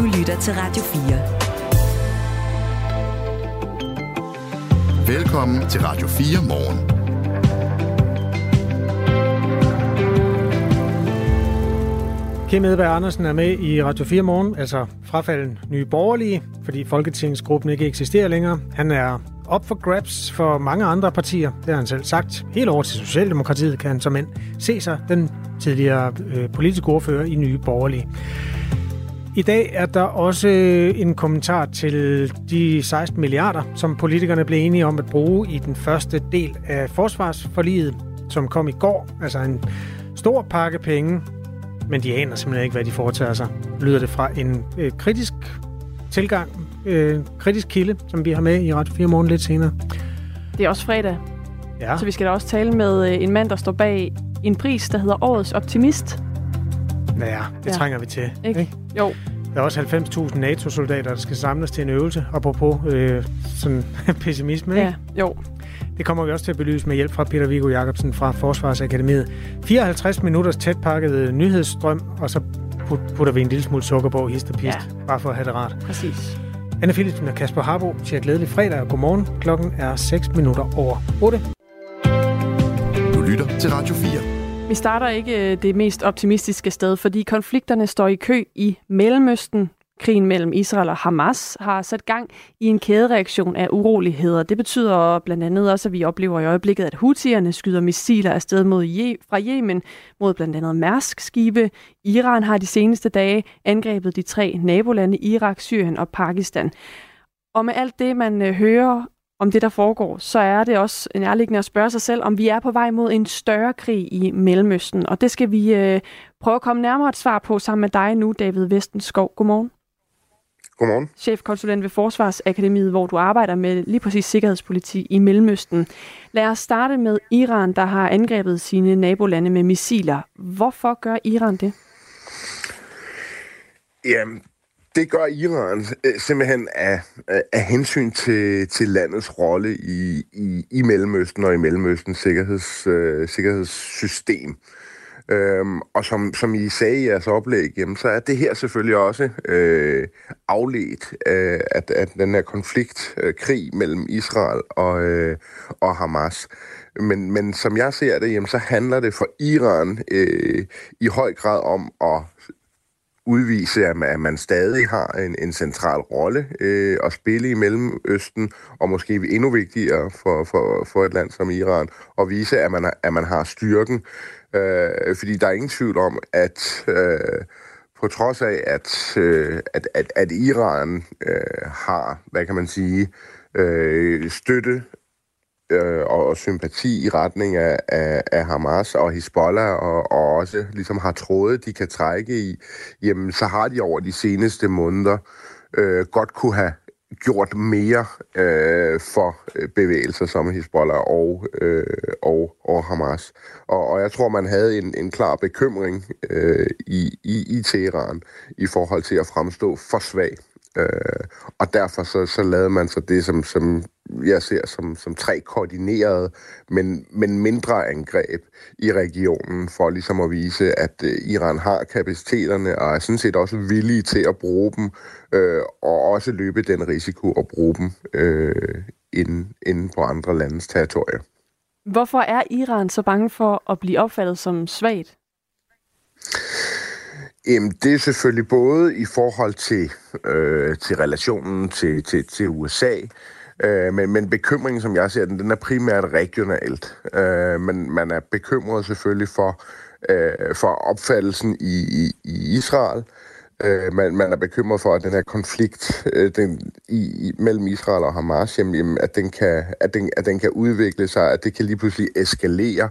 Du lytter til Radio 4. Velkommen til Radio 4 morgen. Kim Edberg Andersen er med i Radio 4 morgen, altså frafalden Nye Borgerlige, fordi Folketingsgruppen ikke eksisterer længere. Han er op for grabs for mange andre partier, det har han selv sagt. Helt over til Socialdemokratiet kan han som end se sig den tidligere øh, politiske ordfører i Nye Borgerlige. I dag er der også en kommentar til de 16 milliarder, som politikerne blev enige om at bruge i den første del af forsvarsforliget, som kom i går. Altså en stor pakke penge, men de aner simpelthen ikke, hvad de foretager sig. Lyder det fra en øh, kritisk tilgang, øh, kritisk kilde, som vi har med i Radio 4 morgen lidt senere. Det er også fredag, ja. så vi skal da også tale med øh, en mand, der står bag en pris, der hedder Årets Optimist. Ja, det ja. trænger vi til. Ikke? ikke? Jo. Der er også 90.000 NATO-soldater, der skal samles til en øvelse, apropos øh, sådan pessimisme. Ikke? Ja, jo. Det kommer vi også til at belyse med hjælp fra Peter Viggo Jacobsen fra Forsvarsakademiet. 54 minutters tætpakket nyhedsstrøm, og så putter vi en lille smule sukker på hist og pist, ja. bare for at have det rart. Præcis. Anne Philipsen og Kasper Harbo siger glædelig fredag og godmorgen. Klokken er 6 minutter over 8. Du lytter til Radio 4. Vi starter ikke øh, det mest optimistiske sted, fordi konflikterne står i kø i Mellemøsten. Krigen mellem Israel og Hamas har sat gang i en kædereaktion af uroligheder. Det betyder blandt andet også, at vi oplever i øjeblikket, at Houthierne skyder missiler afsted mod Je- fra Yemen mod blandt andet Mærsk-skibe. Iran har de seneste dage angrebet de tre nabolande Irak, Syrien og Pakistan. Og med alt det, man øh, hører om det, der foregår, så er det også nærliggende at spørge sig selv, om vi er på vej mod en større krig i Mellemøsten. Og det skal vi øh, prøve at komme nærmere et svar på sammen med dig nu, David Vestenskov. Godmorgen. Godmorgen. Chefkonsulent ved Forsvarsakademiet, hvor du arbejder med lige præcis sikkerhedspolitik i Mellemøsten. Lad os starte med Iran, der har angrebet sine nabolande med missiler. Hvorfor gør Iran det? Jamen, det gør Iran øh, simpelthen af, af hensyn til, til landets rolle i, i, i Mellemøsten og i Mellemøstens sikkerheds, øh, sikkerhedssystem. Øhm, og som, som I sagde i jeres oplæg, jamen, så er det her selvfølgelig også øh, afledt af, at, at den her konflikt, øh, krig mellem Israel og, øh, og Hamas. Men, men som jeg ser det, jamen, så handler det for Iran øh, i høj grad om at udvise, at man, at man stadig har en, en central rolle øh, at spille i Mellemøsten, og måske endnu vigtigere for, for, for et land som Iran, og vise, at man, at man har styrken. Øh, fordi der er ingen tvivl om, at øh, på trods af, at, øh, at, at, at Iran øh, har, hvad kan man sige, øh, støtte øh, og sympati i retning af, af, af Hamas og Hezbollah, og, og også ligesom har trådet, de kan trække i, jamen så har de over de seneste måneder øh, godt kunne have gjort mere øh, for øh, bevægelser som Hezbollah og, øh, og, og Hamas. Og, og jeg tror, man havde en, en klar bekymring øh, i, i, i Teheran i forhold til at fremstå for svag. Øh, og derfor så, så lavede man så det, som, som jeg ser som, som tre koordinerede, men, men mindre angreb i regionen, for ligesom at vise, at øh, Iran har kapaciteterne, og er sådan set også villige til at bruge dem, øh, og også løbe den risiko at bruge dem øh, inden, inden på andre landes territorier. Hvorfor er Iran så bange for at blive opfattet som svagt? Jamen, det er selvfølgelig både i forhold til, øh, til relationen til, til, til USA, øh, men, men bekymringen, som jeg ser den, den er primært regionalt. Øh, men man er bekymret selvfølgelig for, øh, for opfattelsen i, i, i Israel, øh, øh, man, man er bekymret for, at den her konflikt øh, den, i, i, mellem Israel og Hamas, jamen, at, den kan, at, den, at den kan udvikle sig, at det kan lige pludselig eskalere,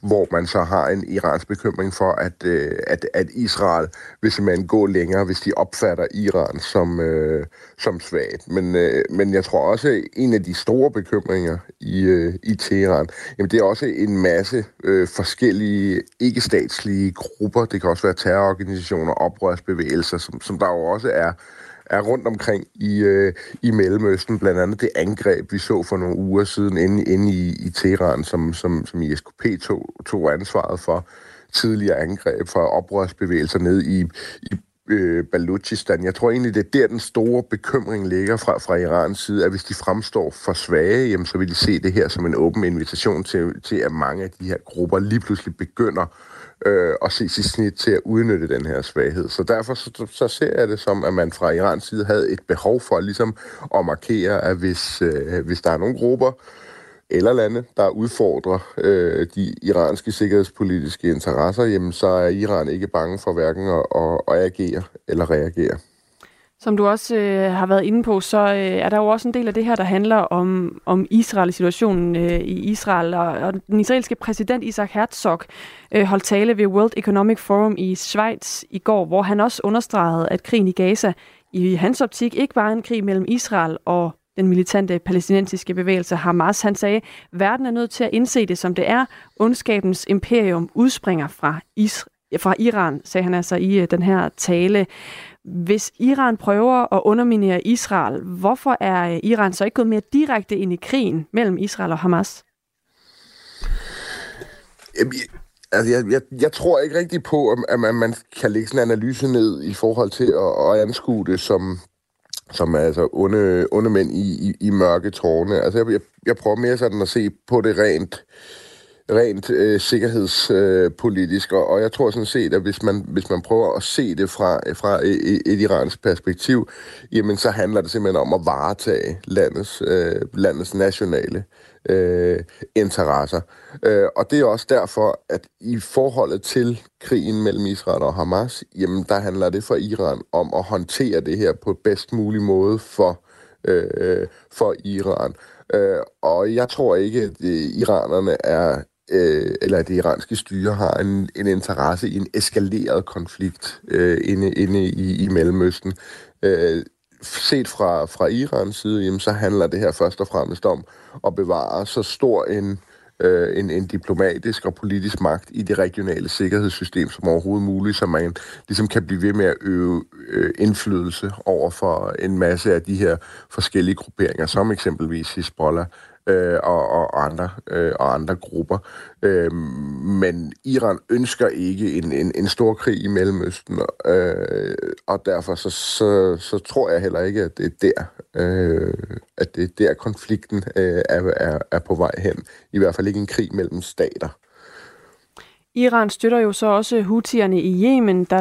hvor man så har en iransk bekymring for, at, øh, at, at Israel vil simpelthen gå længere, hvis de opfatter Iran som, øh, som svagt. Men, øh, men jeg tror også, at en af de store bekymringer i, øh, i Teheran, jamen, det er også en masse øh, forskellige ikke-statslige grupper, det kan også være terrororganisationer, oprørsbevægelser, bevægelser, som, som der jo også er, er rundt omkring i, øh, i Mellemøsten. Blandt andet det angreb, vi så for nogle uger siden inde, inde i, i Teheran, som, som, som ISKP tog, tog ansvaret for tidligere angreb fra oprørsbevægelser ned i, i øh, Balochistan. Jeg tror egentlig, det er der, den store bekymring ligger fra, fra Irans side, at hvis de fremstår for svage, jamen, så vil de se det her som en åben invitation til, til at mange af de her grupper lige pludselig begynder øh, at se sit snit til at udnytte den her svaghed. Så derfor så, så ser jeg det som, at man fra Irans side havde et behov for ligesom at markere, at hvis, øh, hvis der er nogle grupper, eller lande, der udfordrer øh, de iranske sikkerhedspolitiske interesser, jamen så er Iran ikke bange for hverken at, at, at agere eller reagere. Som du også øh, har været inde på, så øh, er der jo også en del af det her, der handler om, om Israel-situationen øh, i Israel. Og, og den israelske præsident Isaac Herzog øh, holdt tale ved World Economic Forum i Schweiz i går, hvor han også understregede, at krigen i Gaza i hans optik ikke var en krig mellem Israel og den militante palæstinensiske bevægelse Hamas. Han sagde, verden er nødt til at indse det, som det er. Ondskabens imperium udspringer fra, Is- fra Iran, sagde han altså i øh, den her tale. Hvis Iran prøver at underminere Israel, hvorfor er øh, Iran så ikke gået mere direkte ind i krigen mellem Israel og Hamas? Jamen, Altså, jeg, jeg, jeg tror ikke rigtig på, at man, man kan lægge sådan en analyse ned i forhold til at, at anskue det som, som er altså onde, onde mænd i, i, i mørke tårne. Altså, jeg, jeg, jeg prøver mere sådan at se på det rent, rent øh, sikkerhedspolitisk, øh, og, og jeg tror sådan set, at hvis man, hvis man prøver at se det fra, fra et, et iransk perspektiv, jamen så handler det simpelthen om at varetage landets, øh, landets nationale øh, interesser. Øh, og det er også derfor, at i forholdet til krigen mellem Israel og Hamas, jamen der handler det for Iran om at håndtere det her på bedst mulig måde for, øh, for Iran. Øh, og jeg tror ikke, at iranerne er øh, eller at det iranske styre har en, en interesse i en eskaleret konflikt øh, inde, inde i, i Mellemøsten. Øh, set fra, fra Irans side, jamen, så handler det her først og fremmest om at bevare så stor en, øh, en, en diplomatisk og politisk magt i det regionale sikkerhedssystem som overhovedet muligt, så man ligesom kan blive ved med at øve øh, indflydelse over for en masse af de her forskellige grupperinger, som eksempelvis Hezbollah, øh, og, og, andre, øh, og andre grupper. Øh, men Iran ønsker ikke en, en, en stor krig i Mellemøsten, øh, og derfor så, så, så tror jeg heller ikke, at det er der, øh, at det er der konflikten øh, er, er, er på vej hen. I hvert fald ikke en krig mellem stater. Iran støtter jo så også hutierne i Yemen, der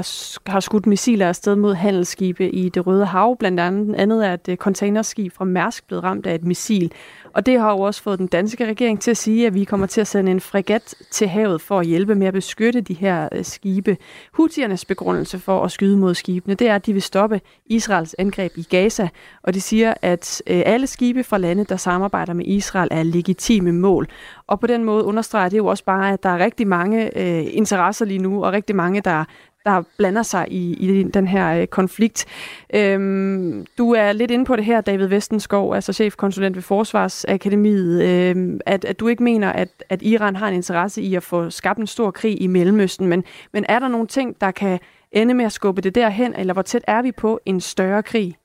har skudt missiler afsted mod handelsskibe i det Røde Hav. Blandt andet, andet er et øh, containerskib fra Mærsk blevet ramt af et missil. Og det har jo også fået den danske regering til at sige, at vi kommer til at sende en fregat til havet for at hjælpe med at beskytte de her øh, skibe. Hutiernes begrundelse for at skyde mod skibene, det er, at de vil stoppe Israels angreb i Gaza, og de siger, at øh, alle skibe fra lande, der samarbejder med Israel, er legitime mål. Og på den måde understreger det jo også bare, at der er rigtig mange øh, interesser lige nu, og rigtig mange, der der blander sig i, i den her øh, konflikt. Øhm, du er lidt inde på det her, David Vestenskov, altså chefkonsulent ved Forsvarsakademiet, øhm, at, at du ikke mener, at, at Iran har en interesse i at få skabt en stor krig i Mellemøsten, men, men er der nogle ting, der kan ende med at skubbe det derhen, eller hvor tæt er vi på en større krig?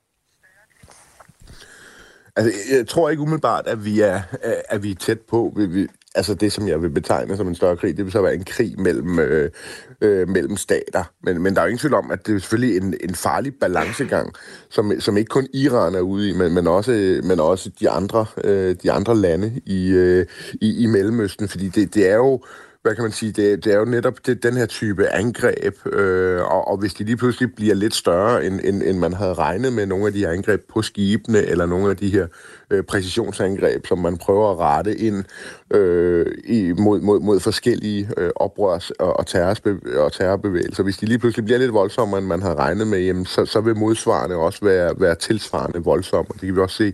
Altså, jeg tror ikke umiddelbart, at vi er, at vi er tæt på. Vi, vi, altså det, som jeg vil betegne som en større krig, det vil så være en krig mellem, øh, øh, mellem stater. Men, men der er jo ingen tvivl om, at det er selvfølgelig en, en farlig balancegang, som, som ikke kun Iran er ude i, men, men, også, men også de andre, øh, de andre lande i, øh, i, i Mellemøsten. Fordi det, det er jo hvad kan man sige, det, det er jo netop det, den her type angreb, øh, og, og hvis de lige pludselig bliver lidt større, end, end, end man havde regnet med nogle af de her angreb på skibene, eller nogle af de her øh, præcisionsangreb, som man prøver at rette ind øh, i, mod, mod, mod forskellige øh, oprørs- og, og, terrorsbe- og terrorbevægelser. Hvis de lige pludselig bliver lidt voldsommere, end man havde regnet med, jamen, så, så vil modsvarende også være, være tilsvarende voldsomme. Det kan vi også se,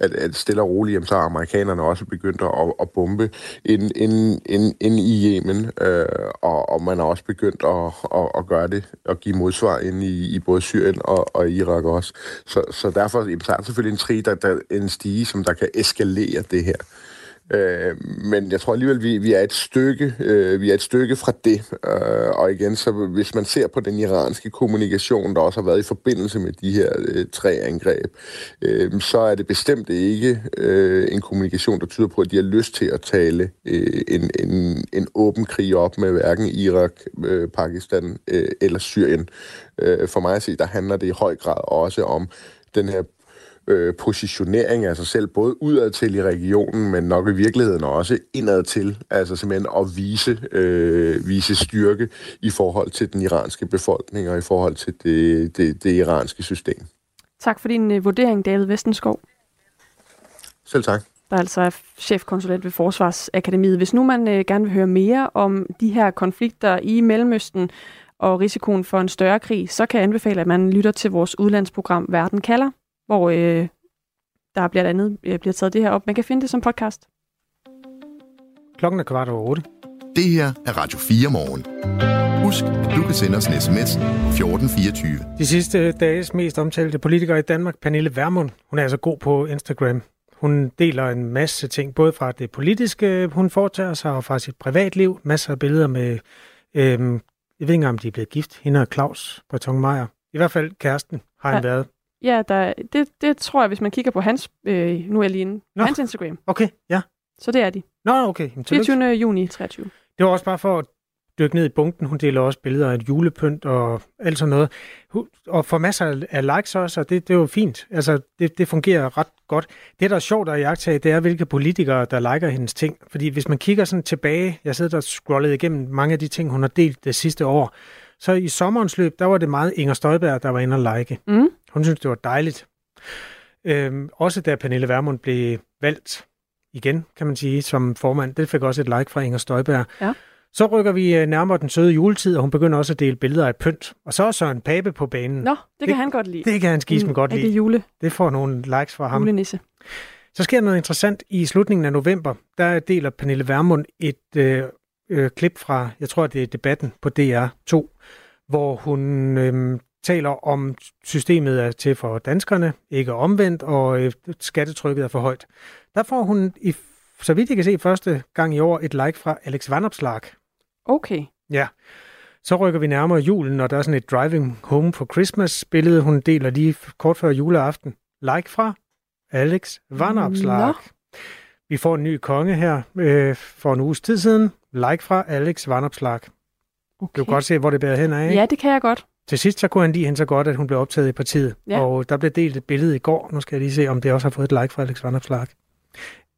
at, at stille og roligt, jamen, så har amerikanerne også begyndt at, at bombe ind, ind, ind, ind i Yemen, øh, og, og man har også begyndt at, at, at gøre det, og give modsvar ind i, i både Syrien og, og Irak også. Så, så derfor jamen, så er der selvfølgelig en, tri, der, der, en stige, som der kan eskalere det her. Øh, men jeg tror alligevel, vi, vi, er et stykke, øh, vi er et stykke fra det. Øh, og igen, så hvis man ser på den iranske kommunikation, der også har været i forbindelse med de her øh, tre angreb, øh, så er det bestemt ikke øh, en kommunikation, der tyder på, at de har lyst til at tale øh, en, en, en åben krig op med hverken Irak, øh, Pakistan øh, eller Syrien. Øh, for mig at se, der handler det i høj grad også om den her øh, positionering af sig selv, både udad til i regionen, men nok i virkeligheden også indad til, altså simpelthen at vise, øh, vise styrke i forhold til den iranske befolkning og i forhold til det, det, det iranske system. Tak for din uh, vurdering, David Vestenskov. Selv tak. Der er altså chefkonsulent ved Forsvarsakademiet. Hvis nu man uh, gerne vil høre mere om de her konflikter i Mellemøsten og risikoen for en større krig, så kan jeg anbefale, at man lytter til vores udlandsprogram Verden kalder, hvor øh, der blandt andet øh, bliver taget det her op. Man kan finde det som podcast. Klokken er kvart over otte. Det her er Radio 4 morgen. Husk, at du kan sende os en sms 1424. De sidste dages mest omtalte politiker i Danmark, Pernille Vermund, hun er altså god på Instagram. Hun deler en masse ting, både fra det politiske, hun foretager sig, og fra sit privatliv. Masser af billeder med, øhm, jeg ved ikke om de er blevet gift, hende og Claus Breton Meyer. I hvert fald kæresten har han ja. været. Ja, der, det, det tror jeg, hvis man kigger på hans, øh, nu er jeg lige inde, Nå. hans Instagram. Okay, ja. Så det er de. Nå, okay. Jamen, tillykke. 24. juni 23. Det var også bare for at dykke ned i bunken. Hun deler også billeder af et julepynt og alt sådan noget. Og får masser af likes også, og det, det er jo fint. Altså, det, det fungerer ret godt. Det, der er sjovt at jagtage, det er, hvilke politikere, der liker hendes ting. Fordi hvis man kigger sådan tilbage, jeg sidder og scrollet igennem mange af de ting, hun har delt det sidste år, så i sommerens løb, der var det meget Inger Støjberg, der var inde og like. Mm. Hun synes, det var dejligt. Øhm, også da Pernille Vermund blev valgt igen, kan man sige, som formand, det fik også et like fra Inger Støjberg. Ja. Så rykker vi øh, nærmere den søde juletid, og hun begynder også at dele billeder af pynt. Og så er Søren Pape på banen. Nå, det kan han godt lide. Det kan han skisme Mm, godt er det lide. jule, Det får nogle likes fra ham. julenisse. Så sker noget interessant i slutningen af november. Der deler Pernille Vermund et øh, øh, klip fra, jeg tror, det er debatten på DR2, hvor hun øh, taler om, systemet er til for danskerne, ikke omvendt, og øh, skattetrykket er for højt. Der får hun, i, så vidt jeg kan se, første gang i år et like fra Alex Vanopslag. Okay. Ja. Så rykker vi nærmere julen, og der er sådan et Driving Home for Christmas billede, hun deler lige kort før juleaften. Like fra Alex Vanopslag. Nå. Vi får en ny konge her øh, for en uges tid siden. Like fra Alex Vanopslag. okay. Du kan godt se, hvor det bærer hen af. ikke? Ja, det kan jeg godt. Til sidst så kunne han lide hende så godt, at hun blev optaget i partiet. Ja. Og der blev delt et billede i går. Nu skal jeg lige se, om det også har fået et like fra Alex Vanopslag.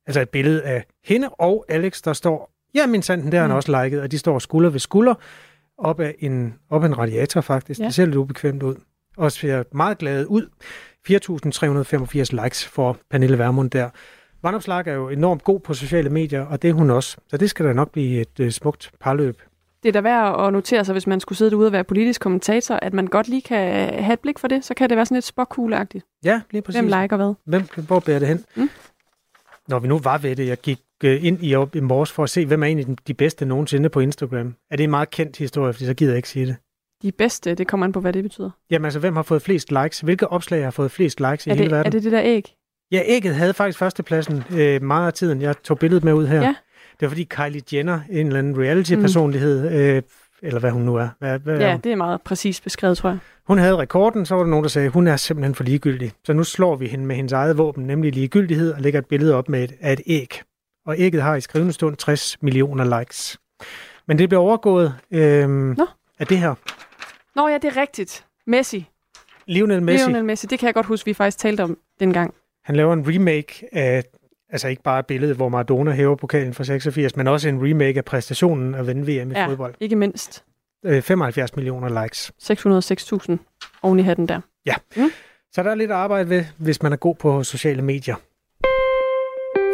Altså et billede af hende og Alex, der står... Ja, min sanden, det har han Mm. også liket, og de står skulder ved skulder op ad en, op ad en radiator faktisk. Ja. Det ser lidt ubekvemt ud. Og ser meget glade ud. 4.385 likes for Pernille Vermund der. Vandopslag er jo enormt god på sociale medier, og det er hun også. Så det skal da nok blive et øh, smukt parløb. Det er da værd at notere sig, hvis man skulle sidde derude og være politisk kommentator, at man godt lige kan have et blik for det. Så kan det være sådan lidt spokkuleagtigt. Ja, lige præcis. Hvem liker hvad? Hvem, hvor bærer det hen? Mm. Når vi nu var ved det, jeg gik øh, ind i, op i morges for at se, hvem er egentlig de bedste nogensinde på Instagram. Er det en meget kendt historie, fordi så gider jeg ikke sige det. De bedste, det kommer an på, hvad det betyder. Jamen altså, hvem har fået flest likes? Hvilke opslag har fået flest likes i Er hele det, verden? er det det der æg? Ja, ægget havde faktisk førstepladsen øh, meget af tiden. Jeg tog billedet med ud her. Ja. Det var fordi Kylie Jenner, en eller anden reality-personlighed, mm. øh, eller hvad hun nu er, hvad, hvad er Ja, hun? det er meget præcist beskrevet, tror jeg. Hun havde rekorden, så var der nogen, der sagde, hun er simpelthen for ligegyldig. Så nu slår vi hende med hendes eget våben, nemlig ligegyldighed, og lægger et billede op med et, af et æg. Og ægget har i skrivende stund 60 millioner likes. Men det bliver overgået øhm, Nå. af det her. Nå ja, det er rigtigt. Messi. Lionel Messi, Lionel Messi. Det kan jeg godt huske, vi faktisk talte om dengang. han laver en remake af, altså ikke bare et billede, hvor Maradona hæver pokalen fra 86, men også en remake af præstationen af vinde VM i Ja. fodbold. Ikke mindst Øh, 75 millioner likes. 606.000 oven i hatten der. Så der er lidt at arbejde ved, hvis man er god på sociale medier.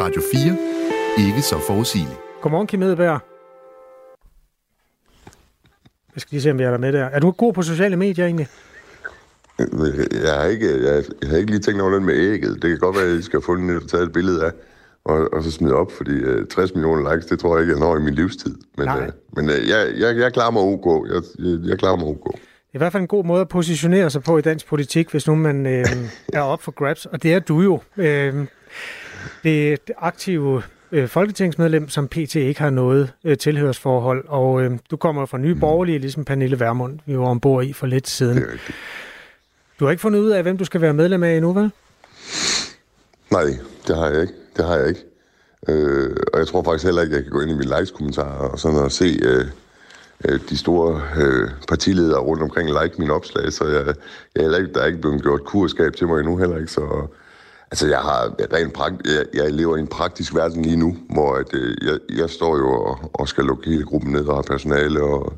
Radio 4. Ikke så forudsigeligt. Godmorgen, Kim Edberg. Jeg skal lige se, om jeg er der med der. Er du god på sociale medier egentlig? Jeg har, ikke, jeg, jeg har ikke lige tænkt over den med ægget. Det kan godt være, at jeg skal få den og tage et billede af, og, og så smide op, fordi uh, 60 millioner likes, det tror jeg ikke, jeg når i min livstid. Men, Nej. uh, men uh, jeg, jeg, jeg klarer mig ok. Jeg, jeg, jeg klarer mig ok. Det er i hvert fald en god måde at positionere sig på i dansk politik, hvis nu man øh, er op for grabs. Og det er du jo. Øh, det, det aktive øh, folketingsmedlem, som PT ikke har noget øh, tilhørsforhold, og øh, du kommer fra Nye Borgerlige, ligesom Pernille Vermund, vi var ombord i for lidt siden. Det er rigtigt. Du har ikke fundet ud af, hvem du skal være medlem af endnu, vel? Nej, det har jeg ikke. Det har jeg ikke. Øh, og jeg tror faktisk heller ikke, at jeg kan gå ind i mine likes-kommentarer og sådan og se øh, øh, de store øh, partiledere rundt omkring like mine opslag, så jeg, jeg heller ikke, der er ikke blevet gjort kurskab til mig endnu heller ikke, så altså jeg har rent prakt, jeg, jeg lever i en praktisk verden lige nu, hvor at, øh, jeg, jeg står jo og, og skal lukke hele gruppen ned og har personale og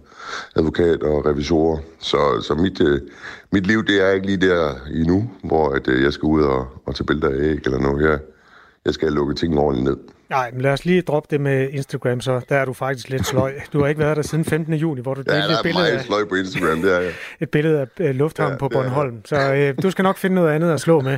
advokat og revisorer, så, så mit, øh, mit liv det er ikke lige der endnu, hvor at, øh, jeg skal ud og, og tage billeder af æg eller noget. Jeg, jeg skal lukke tingene ordentligt ned. Nej, men lad os lige droppe det med Instagram, så der er du faktisk lidt sløj. Du har ikke været der siden 15. juni, hvor du Ja, delte der et er billede af, sløj på Instagram, det er jeg. et billede af øh, lufthavnen Ja, på Bornholm. Så øh, du skal nok finde noget andet at slå med.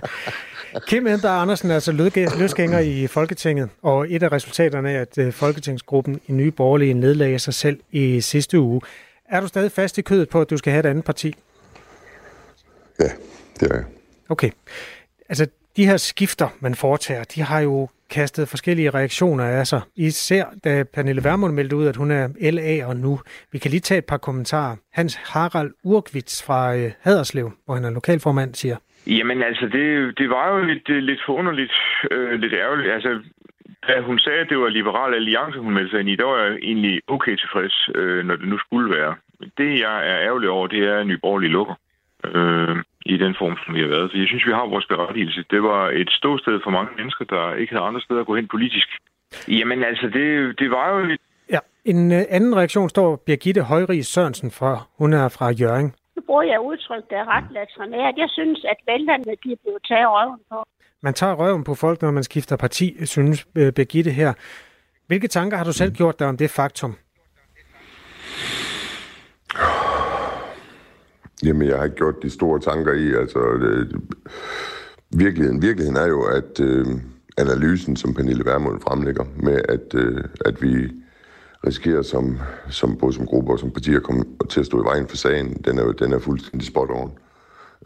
Kim Edberg Andersen er altså løsgænger i Folketinget, og et af resultaterne er, at øh, Folketingsgruppen i Nye Borgerlige nedlagde sig selv i sidste uge. Er du stadig fast i kødet på, at du skal have et andet parti? Ja, det er jeg. Okay. Altså, de her skifter, man foretager, de har jo kastet forskellige reaktioner af sig. Især da Pernille Vermund meldte ud, at hun er LA og nu. Vi kan lige tage et par kommentarer. Hans Harald Urkvits fra øh, Haderslev, hvor han er lokalformand, siger, Jamen altså, det, det var jo lidt, øh, lidt forunderligt, øh, lidt ærgerligt. Altså, da hun sagde, at det var Liberal Alliance, hun meldte sig ind i, der var jeg egentlig okay tilfreds, øh, når det nu skulle være. Det, jeg er ærgerlig over, det er, at Nye Borgerlige lukker øh, i den form, som vi har været. Så jeg synes, vi har vores berettigelse. Det var et ståsted for mange mennesker, der ikke havde andre steder at gå hen politisk. Jamen altså, det, det var jo lidt Ja, en øh, anden reaktion står Birgitte Højrig Sørensen for. Hun er fra Jørgen. Nu bruger jeg udtryk, der er ret latrinært. Jeg synes, at vælgerne de er blevet taget røven på. Man tager røven på folk, når man skifter parti, synes øh, Birgitte her. Hvilke tanker har du selv gjort dig om det faktum? Jamen, jeg har ikke gjort de store tanker i, altså... Øh, virkeligheden, virkeligheden er jo, at øh, analysen, som Pernille Vermund fremlægger, med at, øh, at vi risikerer som, som både som gruppe og som partier komme til at stå i vejen for sagen, den er, den er fuldstændig spot on.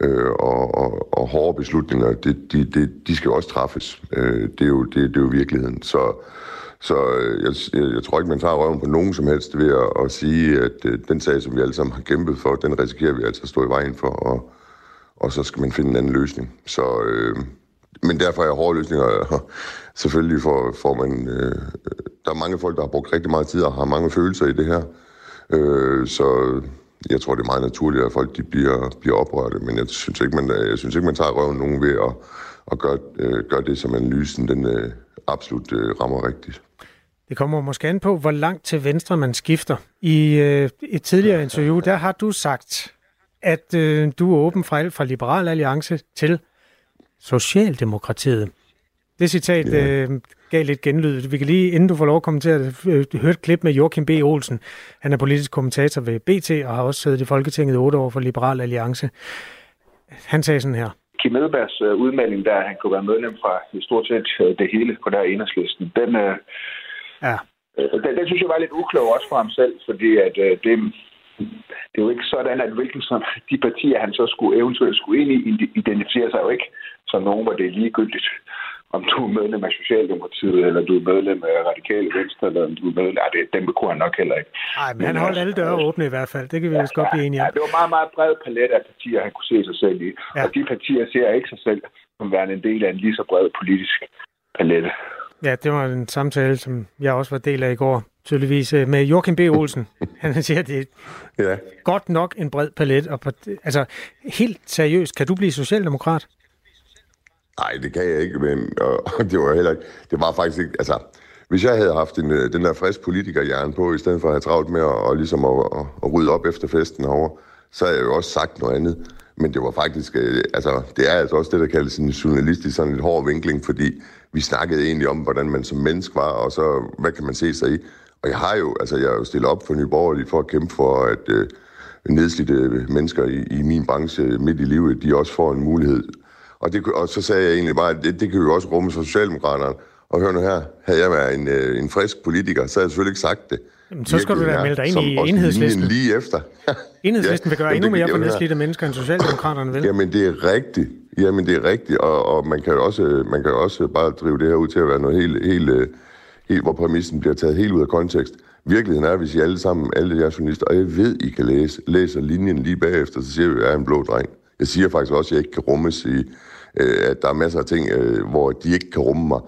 Øh, og, og, og hårde beslutninger, det, de, de, de skal jo også træffes. Øh, det, er jo, det, det er jo virkeligheden. Så, så øh, jeg, jeg, jeg tror ikke, man tager røven på nogen som helst ved at, at sige, at øh, den sag, som vi alle sammen har kæmpet for, den risikerer vi altså at stå i vejen for, og, og så skal man finde en anden løsning. Så, øh, men derfor er hårde løsninger, og øh, selvfølgelig får, får man... Øh, øh, der er mange folk, der har brugt rigtig meget tid og har mange følelser i det her. Øh, så jeg tror, det er meget naturligt, at folk de bliver, bliver oprørte, men jeg synes ikke, man, øh, jeg synes ikke, man tager røven nogen ved at, at gøre, øh, gøre det, som analysen den, øh, absolut øh, rammer rigtigt. Det kommer måske an på, hvor langt til venstre man skifter. I øh, et tidligere interview, der har du sagt, at øh, du er åben fra alt fra Liberal Alliance til Socialdemokratiet. Det citat øh, gav lidt genlyd. Vi kan lige, inden du får lov at kommentere det, øh, høre et klip med Joachim B. Olsen. Han er politisk kommentator ved BT og har også siddet i Folketinget i otte år for Liberal Alliance. Han sagde sådan her. Kim Edbergs øh, udmelding, der han kunne være medlem fra i stort set øh, det hele på der enhedslisten, den, øh, Ja, øh, den, den synes jeg var lidt uklog også for ham selv, fordi at øh, det, det er jo ikke sådan, at hvilken som de partier, han så skulle eventuelt skulle ind i, ide- identificerer sig jo ikke som nogen, hvor det er ligegyldigt, om du er medlem af Socialdemokratiet, eller du er medlem af Radikale Venstre, eller om du er medlem af det, dem kunne han nok heller ikke. Ej, men han holdt alle døre åbne i hvert fald. Det kan vi vist godt blive enige Ja, om. det var meget, meget bred palet af partier, han kunne se sig selv i. Ja. Ja. Og de partier ser ikke sig selv som værende en del af en lige så bred politisk palette. Ja, det var en samtale, som jeg også var del af i går, tydeligvis, øh, med Joachim B. Olsen. Han siger, at det er Ja. godt nok en bred palet. Og på, altså, helt seriøst, kan du blive socialdemokrat? Nej, det kan jeg ikke, men og, og det var heller ikke, det var faktisk ikke, altså, hvis jeg havde haft en, øh, den der frisk politikerhjerne på, i stedet for at have travlt med at, og ligesom at, at, at rydde op efter festen herovre, så havde jeg jo også sagt noget andet. Men det var faktisk, øh, altså, det er altså også det, der kaldes en journalistisk sådan lidt hård vinkling, fordi vi snakkede egentlig om, hvordan man som menneske var, og så, hvad kan man se sig i. Og jeg har jo, altså, jeg har jo stillet op for Nye Borgerlige for at kæmpe for, at øh, nedslidte øh, mennesker i, i min branche midt i livet, de også får en mulighed og, det, og så sagde jeg egentlig bare, at det, det kan jo også rumme for Socialdemokraterne. Og hør nu her, havde jeg været en, øh, en frisk politiker, så havde jeg selvfølgelig ikke sagt det. Jamen, så skal du da melde dig ind i Enhedslisten. Lige efter. Enhedslisten vil gøre endnu mere for nedslidte mennesker, end Socialdemokraterne vil. Jamen, det er rigtigt. Jamen, det er rigtigt. Og, og man, kan jo også, man kan også bare drive det her ud til at være noget helt, helt, øh, helt, hvor præmissen bliver taget helt ud af kontekst. Virkeligheden er, hvis I alle sammen, alle jer journalister, og jeg ved, I kan læse, læser linjen lige bagefter, så siger vi, at jeg er en blå dreng. Jeg siger faktisk også, at jeg ikke kan rummes i, øh, at der er masser af ting, øh, hvor de ikke kan rumme mig.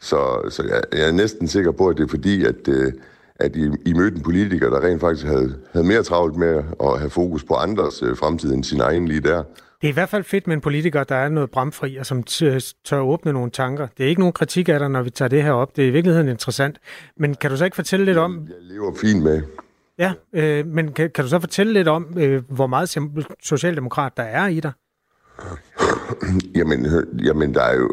Så, så jeg, jeg er næsten sikker på, at det er fordi, at, at I, I mødte en politiker, der rent faktisk havde, havde mere travlt med at have fokus på andres øh, fremtid end sin egen lige der. Det er i hvert fald fedt med en politiker, der er noget bramfri, og som tør åbne nogle tanker. Det er ikke nogen kritik af dig, når vi tager det her op. Det er i virkeligheden interessant. Men kan du så ikke fortælle lidt om... Jeg lever fint med. Ja, øh, men kan, kan du så fortælle lidt om, øh, hvor meget socialdemokrat der er i dig? jamen, jamen, der er jo...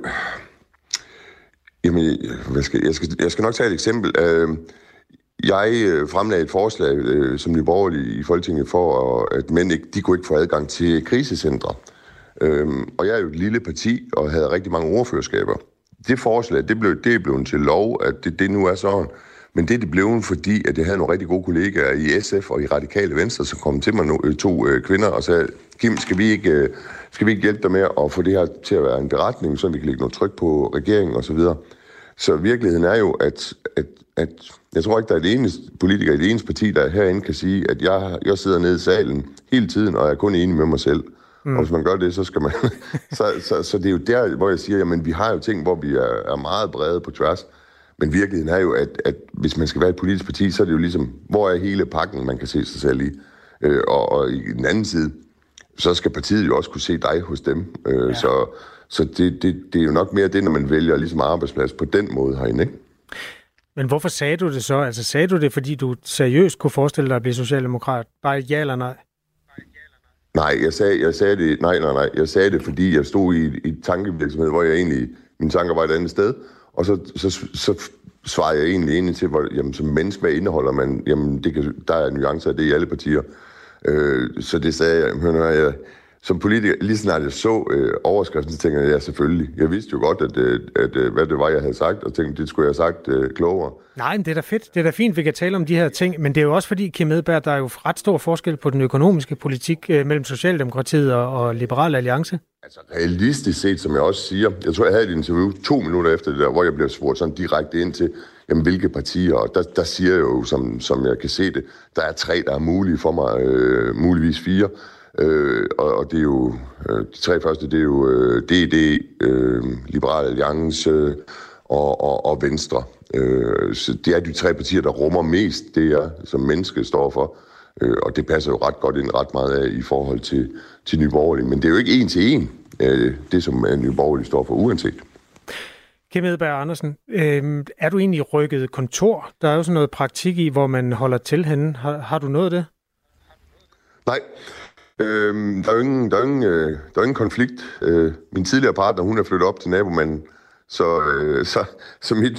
Jamen, hvad skal, jeg, skal, jeg skal nok tage et eksempel. Øh, jeg øh, fremlagde et forslag øh, som Nye i Folketinget for, at mænd ikke, de kunne ikke få adgang til krisecentre. Øhm, og jeg er jo et lille parti og havde rigtig mange ordførerskaber. Det forslag, det blev, det blev til lov, at det, det nu er sådan. Men det er det blevet, fordi at jeg havde nogle rigtig gode kollegaer i SF og i Radikale Venstre, som kom til mig nu, øh, to øh, kvinder og sagde, Kim, skal vi, ikke, øh, skal vi ikke hjælpe dig med at få det her til at være en beretning, så vi kan lægge noget tryk på regeringen osv.? Så, så virkeligheden er jo, at, at at jeg tror ikke, der er det eneste politiker i det eneste parti, der herinde kan sige, at jeg, jeg sidder nede i salen hele tiden, og er kun enig med mig selv. Mm. Og hvis man gør det, så skal man... så, så, så det er jo der, hvor jeg siger, jamen vi har jo ting, hvor vi er, er meget brede på tværs. Men virkeligheden er jo, at, at hvis man skal være et politisk parti, så er det jo ligesom, hvor er hele pakken, man kan se sig selv i. Øh, og, og i den anden side, så skal partiet jo også kunne se dig hos dem. Øh, ja. Så, så det, det, det er jo nok mere det, når man vælger ligesom arbejdsplads på den måde herinde, ikke? Men hvorfor sagde du det så? Altså sagde du det, fordi du seriøst kunne forestille dig at blive socialdemokrat? Bare ja eller nej? Nej, jeg sagde, jeg sagde det, nej, nej, nej. Jeg sagde det, fordi jeg stod i, i tankevirksomhed, hvor jeg egentlig, mine tanker var et andet sted. Og så, så, så svarede jeg egentlig ind til, hvor, jamen, som menneske, hvad indeholder man? Jamen, det kan, der er nuancer af det i alle partier. Øh, så det sagde jeg, hør nu, jeg, som politiker, lige snart jeg så øh, overskriften, så tænkte jeg, ja, selvfølgelig. Jeg vidste jo godt, at, øh, at, øh, hvad det var, jeg havde sagt, og tænkte, det skulle jeg have sagt øh, klogere. Nej, men det er da fedt. Det er da fint, vi kan tale om de her ting, men det er jo også fordi, Kim Edberg, der er jo ret stor forskel på den økonomiske politik øh, mellem Socialdemokratiet og, og Liberal Alliance. Altså realistisk set, som jeg også siger, jeg tror, jeg havde et interview to minutter efter det der, hvor jeg blev spurgt sådan direkte ind til, jamen, hvilke partier, og der, der siger jeg jo, som, som jeg kan se det, der er tre, der er mulige for mig, øh, muligvis fire, Øh, og, og det er jo, øh, de tre første, det er jo øh, DD, øh, Liberal Alliance og, og, og Venstre. Øh, så det er de tre partier, der rummer mest det, jeg som menneske står for. Øh, og det passer jo ret godt ind ret meget af i forhold til, til Nye Borgerlige. Men det er jo ikke en til en, øh, det som Nye Borgerlige står for, uanset. Kim Edberg Andersen, øh, er du egentlig rykket kontor? Der er jo sådan noget praktik i, hvor man holder til henne. Har, har du noget af det? Nej, Øhm, der, er jo ingen, der, er ingen, øh, der er ingen konflikt. Øh, min tidligere partner, hun er flyttet op til nabomanden, så, øh, så, så mit,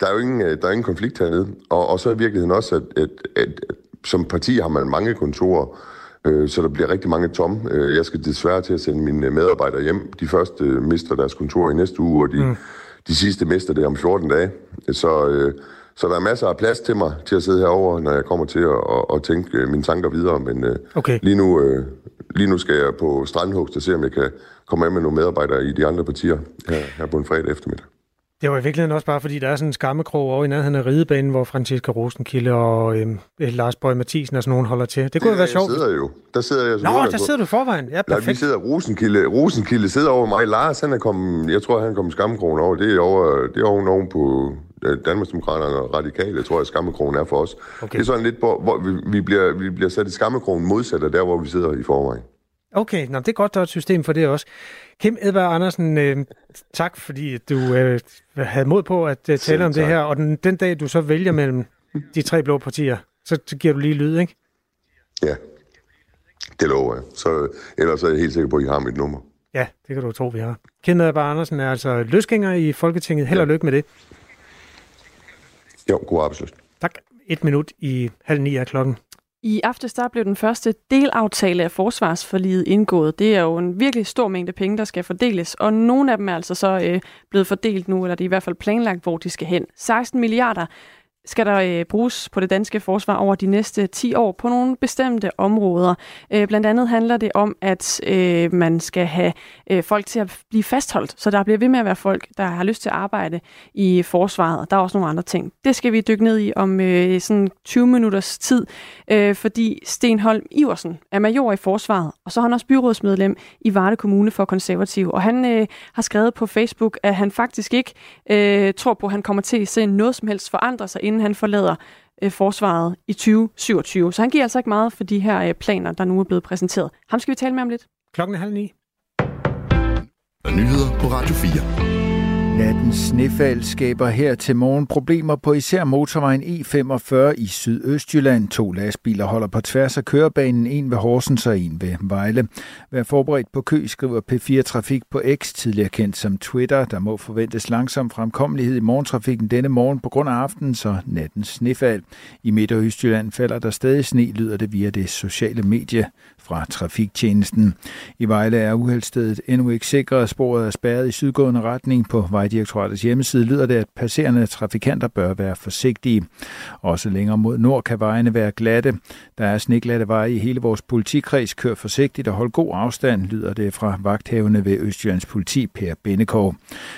der, er jo ingen, øh, der er ingen konflikt hernede. Og, og så er virkeligheden også, at, at, at, at som parti har man mange kontorer, øh, så der bliver rigtig mange tom. Øh, jeg skal desværre til at sende mine medarbejdere hjem. De første øh, mister deres kontor i næste uge, og de, mm. de sidste mister det om 14 dage. Så... Øh, så der er masser af plads til mig til at sidde herover, når jeg kommer til at, at, at tænke mine tanker videre. Men okay. lige, nu, lige nu skal jeg på Strandhugst og se, om jeg kan komme med med nogle medarbejdere i de andre partier her, her på en fredag eftermiddag. Det var i virkeligheden også bare, fordi der er sådan en skammekrog over i nærheden af ridebanen, hvor Franziska Rosenkilde og øhm, Lars Bøge Mathisen og sådan nogen holder til. Det kunne ja, være sjovt. Der sidder jo. Der sidder jeg. Nå, der sidder du forvejen. Ja, perfekt. Ja, vi sidder Rosenkilde. Rosenkilde sidder over mig. Lars, han er kommet, jeg tror, han er kommet skammekrogen over. Det er over, det er over nogen på øh, Danmarksdemokraterne og Radikale, tror jeg, skammekrogen er for os. Okay. Det er sådan lidt, hvor, hvor vi, vi, bliver, vi bliver sat i skammekrogen modsat af der, hvor vi sidder i forvejen. Okay, nå, det er godt, der er et system for det også. Kim Edberg Andersen, øh, tak fordi du øh, havde mod på at øh, tale om det her, og den, den dag du så vælger mellem de tre blå partier, så, så giver du lige lyd, ikke? Ja, det lover jeg. Så, ellers er jeg helt sikker på, at I har mit nummer. Ja, det kan du tro, vi har. Kim Edberg Andersen er altså løsgænger i Folketinget. Held og ja. lykke med det. Jo, god arbejdsløst. Tak. Et minut i halv ni er klokken. I aftes der blev den første delaftale af forsvarsforliget indgået. Det er jo en virkelig stor mængde penge, der skal fordeles, og nogle af dem er altså så øh, blevet fordelt nu, eller det er i hvert fald planlagt, hvor de skal hen. 16 milliarder skal der øh, bruges på det danske forsvar over de næste 10 år på nogle bestemte områder. Øh, blandt andet handler det om, at øh, man skal have øh, folk til at blive fastholdt, så der bliver ved med at være folk, der har lyst til at arbejde i forsvaret. Der er også nogle andre ting. Det skal vi dykke ned i om øh, sådan 20 minutters tid, øh, fordi Stenholm Iversen er major i forsvaret, og så er han også byrådsmedlem i Varde Kommune for Konservativ. Og han øh, har skrevet på Facebook, at han faktisk ikke øh, tror på, at han kommer til at se noget som helst forandre sig, inden han forlader øh, forsvaret i 2027. Så han giver altså ikke meget for de her øh, planer, der nu er blevet præsenteret. Ham skal vi tale med om lidt. Klokken er halv ni. Og nyheder på Radio 4. Nattens snefald skaber her til morgen problemer på især motorvejen E45 i Sydøstjylland. To lastbiler holder på tværs af kørebanen, en ved Horsens og en ved Vejle. Vær forberedt på kø, skriver P4 Trafik på X, tidligere kendt som Twitter. Der må forventes langsom fremkommelighed i morgentrafikken denne morgen på grund af aften, og nattens snefald. I Midt- og Østjylland falder der stadig sne, lyder det via det sociale medie fra trafiktjenesten. I Vejle er uheldstedet endnu ikke sikret, sporet er spærret i sydgående retning. På Vejdirektoratets hjemmeside lyder det, at passerende trafikanter bør være forsigtige. Også længere mod nord kan vejene være glatte. Der er sneglatte veje i hele vores politikreds. Kør forsigtigt og hold god afstand, lyder det fra vagthavende ved Østjyllands politi, Per Bennekov.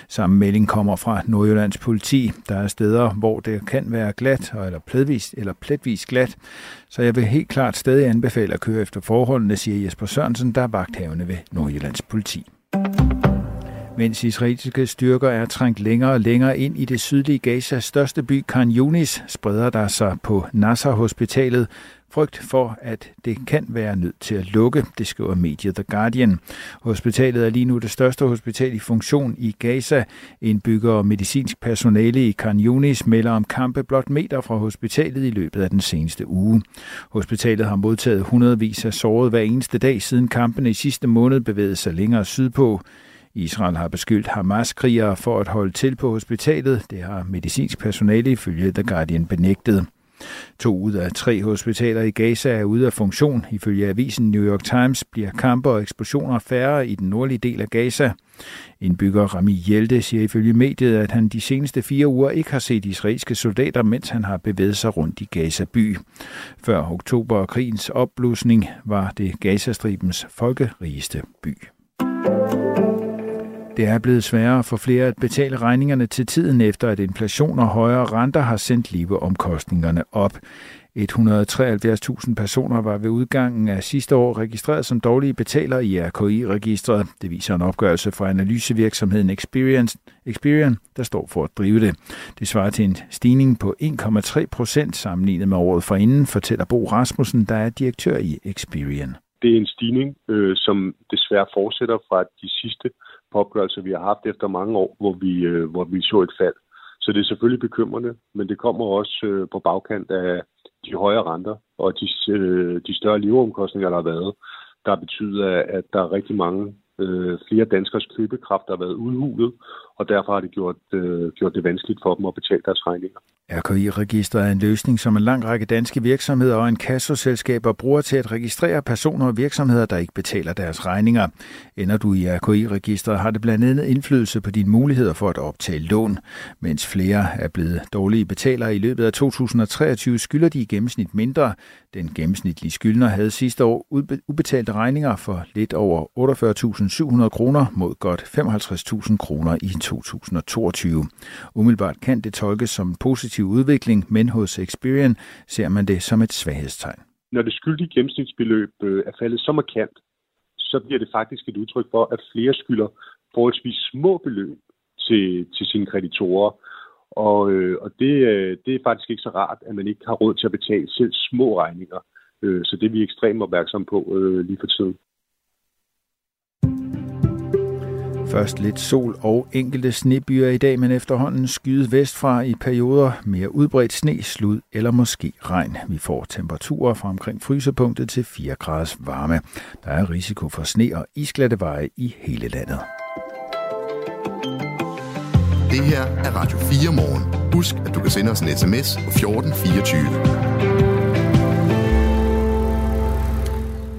Samme melding kommer fra Nordjyllands politi. Der er steder, hvor det kan være glat eller pletvis, eller pletvis glat, så jeg vil helt klart stadig anbefale at køre efter forhold forholdene, siger Jesper Sørensen, der er vagthavende ved Nordjyllands politi. Mens israelske styrker er trængt længere og længere ind i det sydlige Gazas største by, Khan Yunis, spreder der sig på Nasser-hospitalet frygt for, at det kan være nødt til at lukke, det skriver mediet The Guardian. Hospitalet er lige nu det største hospital i funktion i Gaza. Indbygger og medicinsk personale i Khan Yunis melder om kampe blot meter fra hospitalet i løbet af den seneste uge. Hospitalet har modtaget hundredvis af såret hver eneste dag siden kampene i sidste måned bevægede sig længere sydpå. Israel har beskyldt Hamas-krigere for at holde til på hospitalet. Det har medicinsk personale ifølge The Guardian benægtet. To ud af tre hospitaler i Gaza er ude af funktion. Ifølge avisen New York Times bliver kampe og eksplosioner færre i den nordlige del af Gaza. Indbygger Rami Hjelte siger ifølge mediet, at han de seneste fire uger ikke har set israelske soldater, mens han har bevæget sig rundt i Gaza by. Før oktober og krigens opblusning var det Gazastribens folkerigeste by. Det er blevet sværere for flere at betale regningerne til tiden efter, at inflation og højere renter har sendt leveomkostningerne op. 173.000 personer var ved udgangen af sidste år registreret som dårlige betalere i RKI-registret. Det viser en opgørelse fra analysevirksomheden Experience, Experian, der står for at drive det. Det svarer til en stigning på 1,3 procent sammenlignet med året forinden, fortæller Bo Rasmussen, der er direktør i Experian. Det er en stigning, øh, som desværre fortsætter fra de sidste opgørelser, vi har haft efter mange år, hvor vi, øh, hvor vi så et fald. Så det er selvfølgelig bekymrende, men det kommer også øh, på bagkant af de højere renter og de, øh, de større leveomkostninger, der har været, der betyder, at der er rigtig mange øh, flere danskers købekraft, der har været udhulet, og derfor har det gjort, øh, gjort det vanskeligt for dem at betale deres regninger. RKI-registret er en løsning, som en lang række danske virksomheder og en kassoselskaber bruger til at registrere personer og virksomheder, der ikke betaler deres regninger. Ender du i RKI-registret, har det blandt andet indflydelse på dine muligheder for at optage lån. Mens flere er blevet dårlige betalere i løbet af 2023, skylder de i gennemsnit mindre. Den gennemsnitlige skyldner havde sidste år ubetalte regninger for lidt over 48.700 kroner mod godt 55.000 kroner i 2022. Umiddelbart kan det tolkes som en positiv udvikling, men hos Experian ser man det som et svaghedstegn. Når det skyldige gennemsnitsbeløb øh, er faldet så markant, så bliver det faktisk et udtryk for, at flere skylder forholdsvis små beløb til, til sine kreditorer. Og, øh, og det, øh, det er faktisk ikke så rart, at man ikke har råd til at betale selv små regninger. Øh, så det er vi ekstremt opmærksomme på øh, lige for tiden. Først lidt sol og enkelte snebyer i dag, men efterhånden skyde vestfra i perioder mere udbredt sne, slud eller måske regn. Vi får temperaturer fra omkring frysepunktet til 4 graders varme. Der er risiko for sne og isglatte veje i hele landet. Det her er Radio 4 morgen. Husk, at du kan sende os en sms på 1424.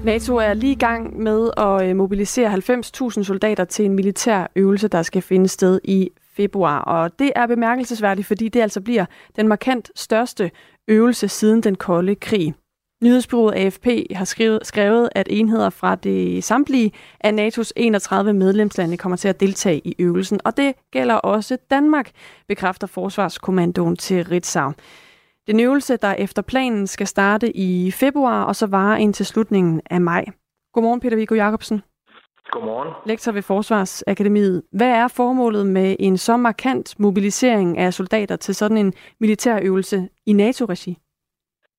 NATO er lige i gang med at øh, mobilisere 90.000 soldater til en militær øvelse, der skal finde sted i februar. Og det er bemærkelsesværdigt, fordi det altså bliver den markant største øvelse siden den kolde krig. Nyhedsbyrået AFP har skrevet, skrevet, at enheder fra det samtlige af NATO's 31 medlemslande kommer til at deltage i øvelsen, og det gælder også Danmark, bekræfter Forsvarskommandoen til Ritzau. Den øvelse, der efter planen skal starte i februar og så vare indtil slutningen af maj. Godmorgen, Peter Viggo Jacobsen. Godmorgen. Lektor ved Forsvarsakademiet. Hvad er formålet med en så markant mobilisering af soldater til sådan en militærøvelse i NATO-regi?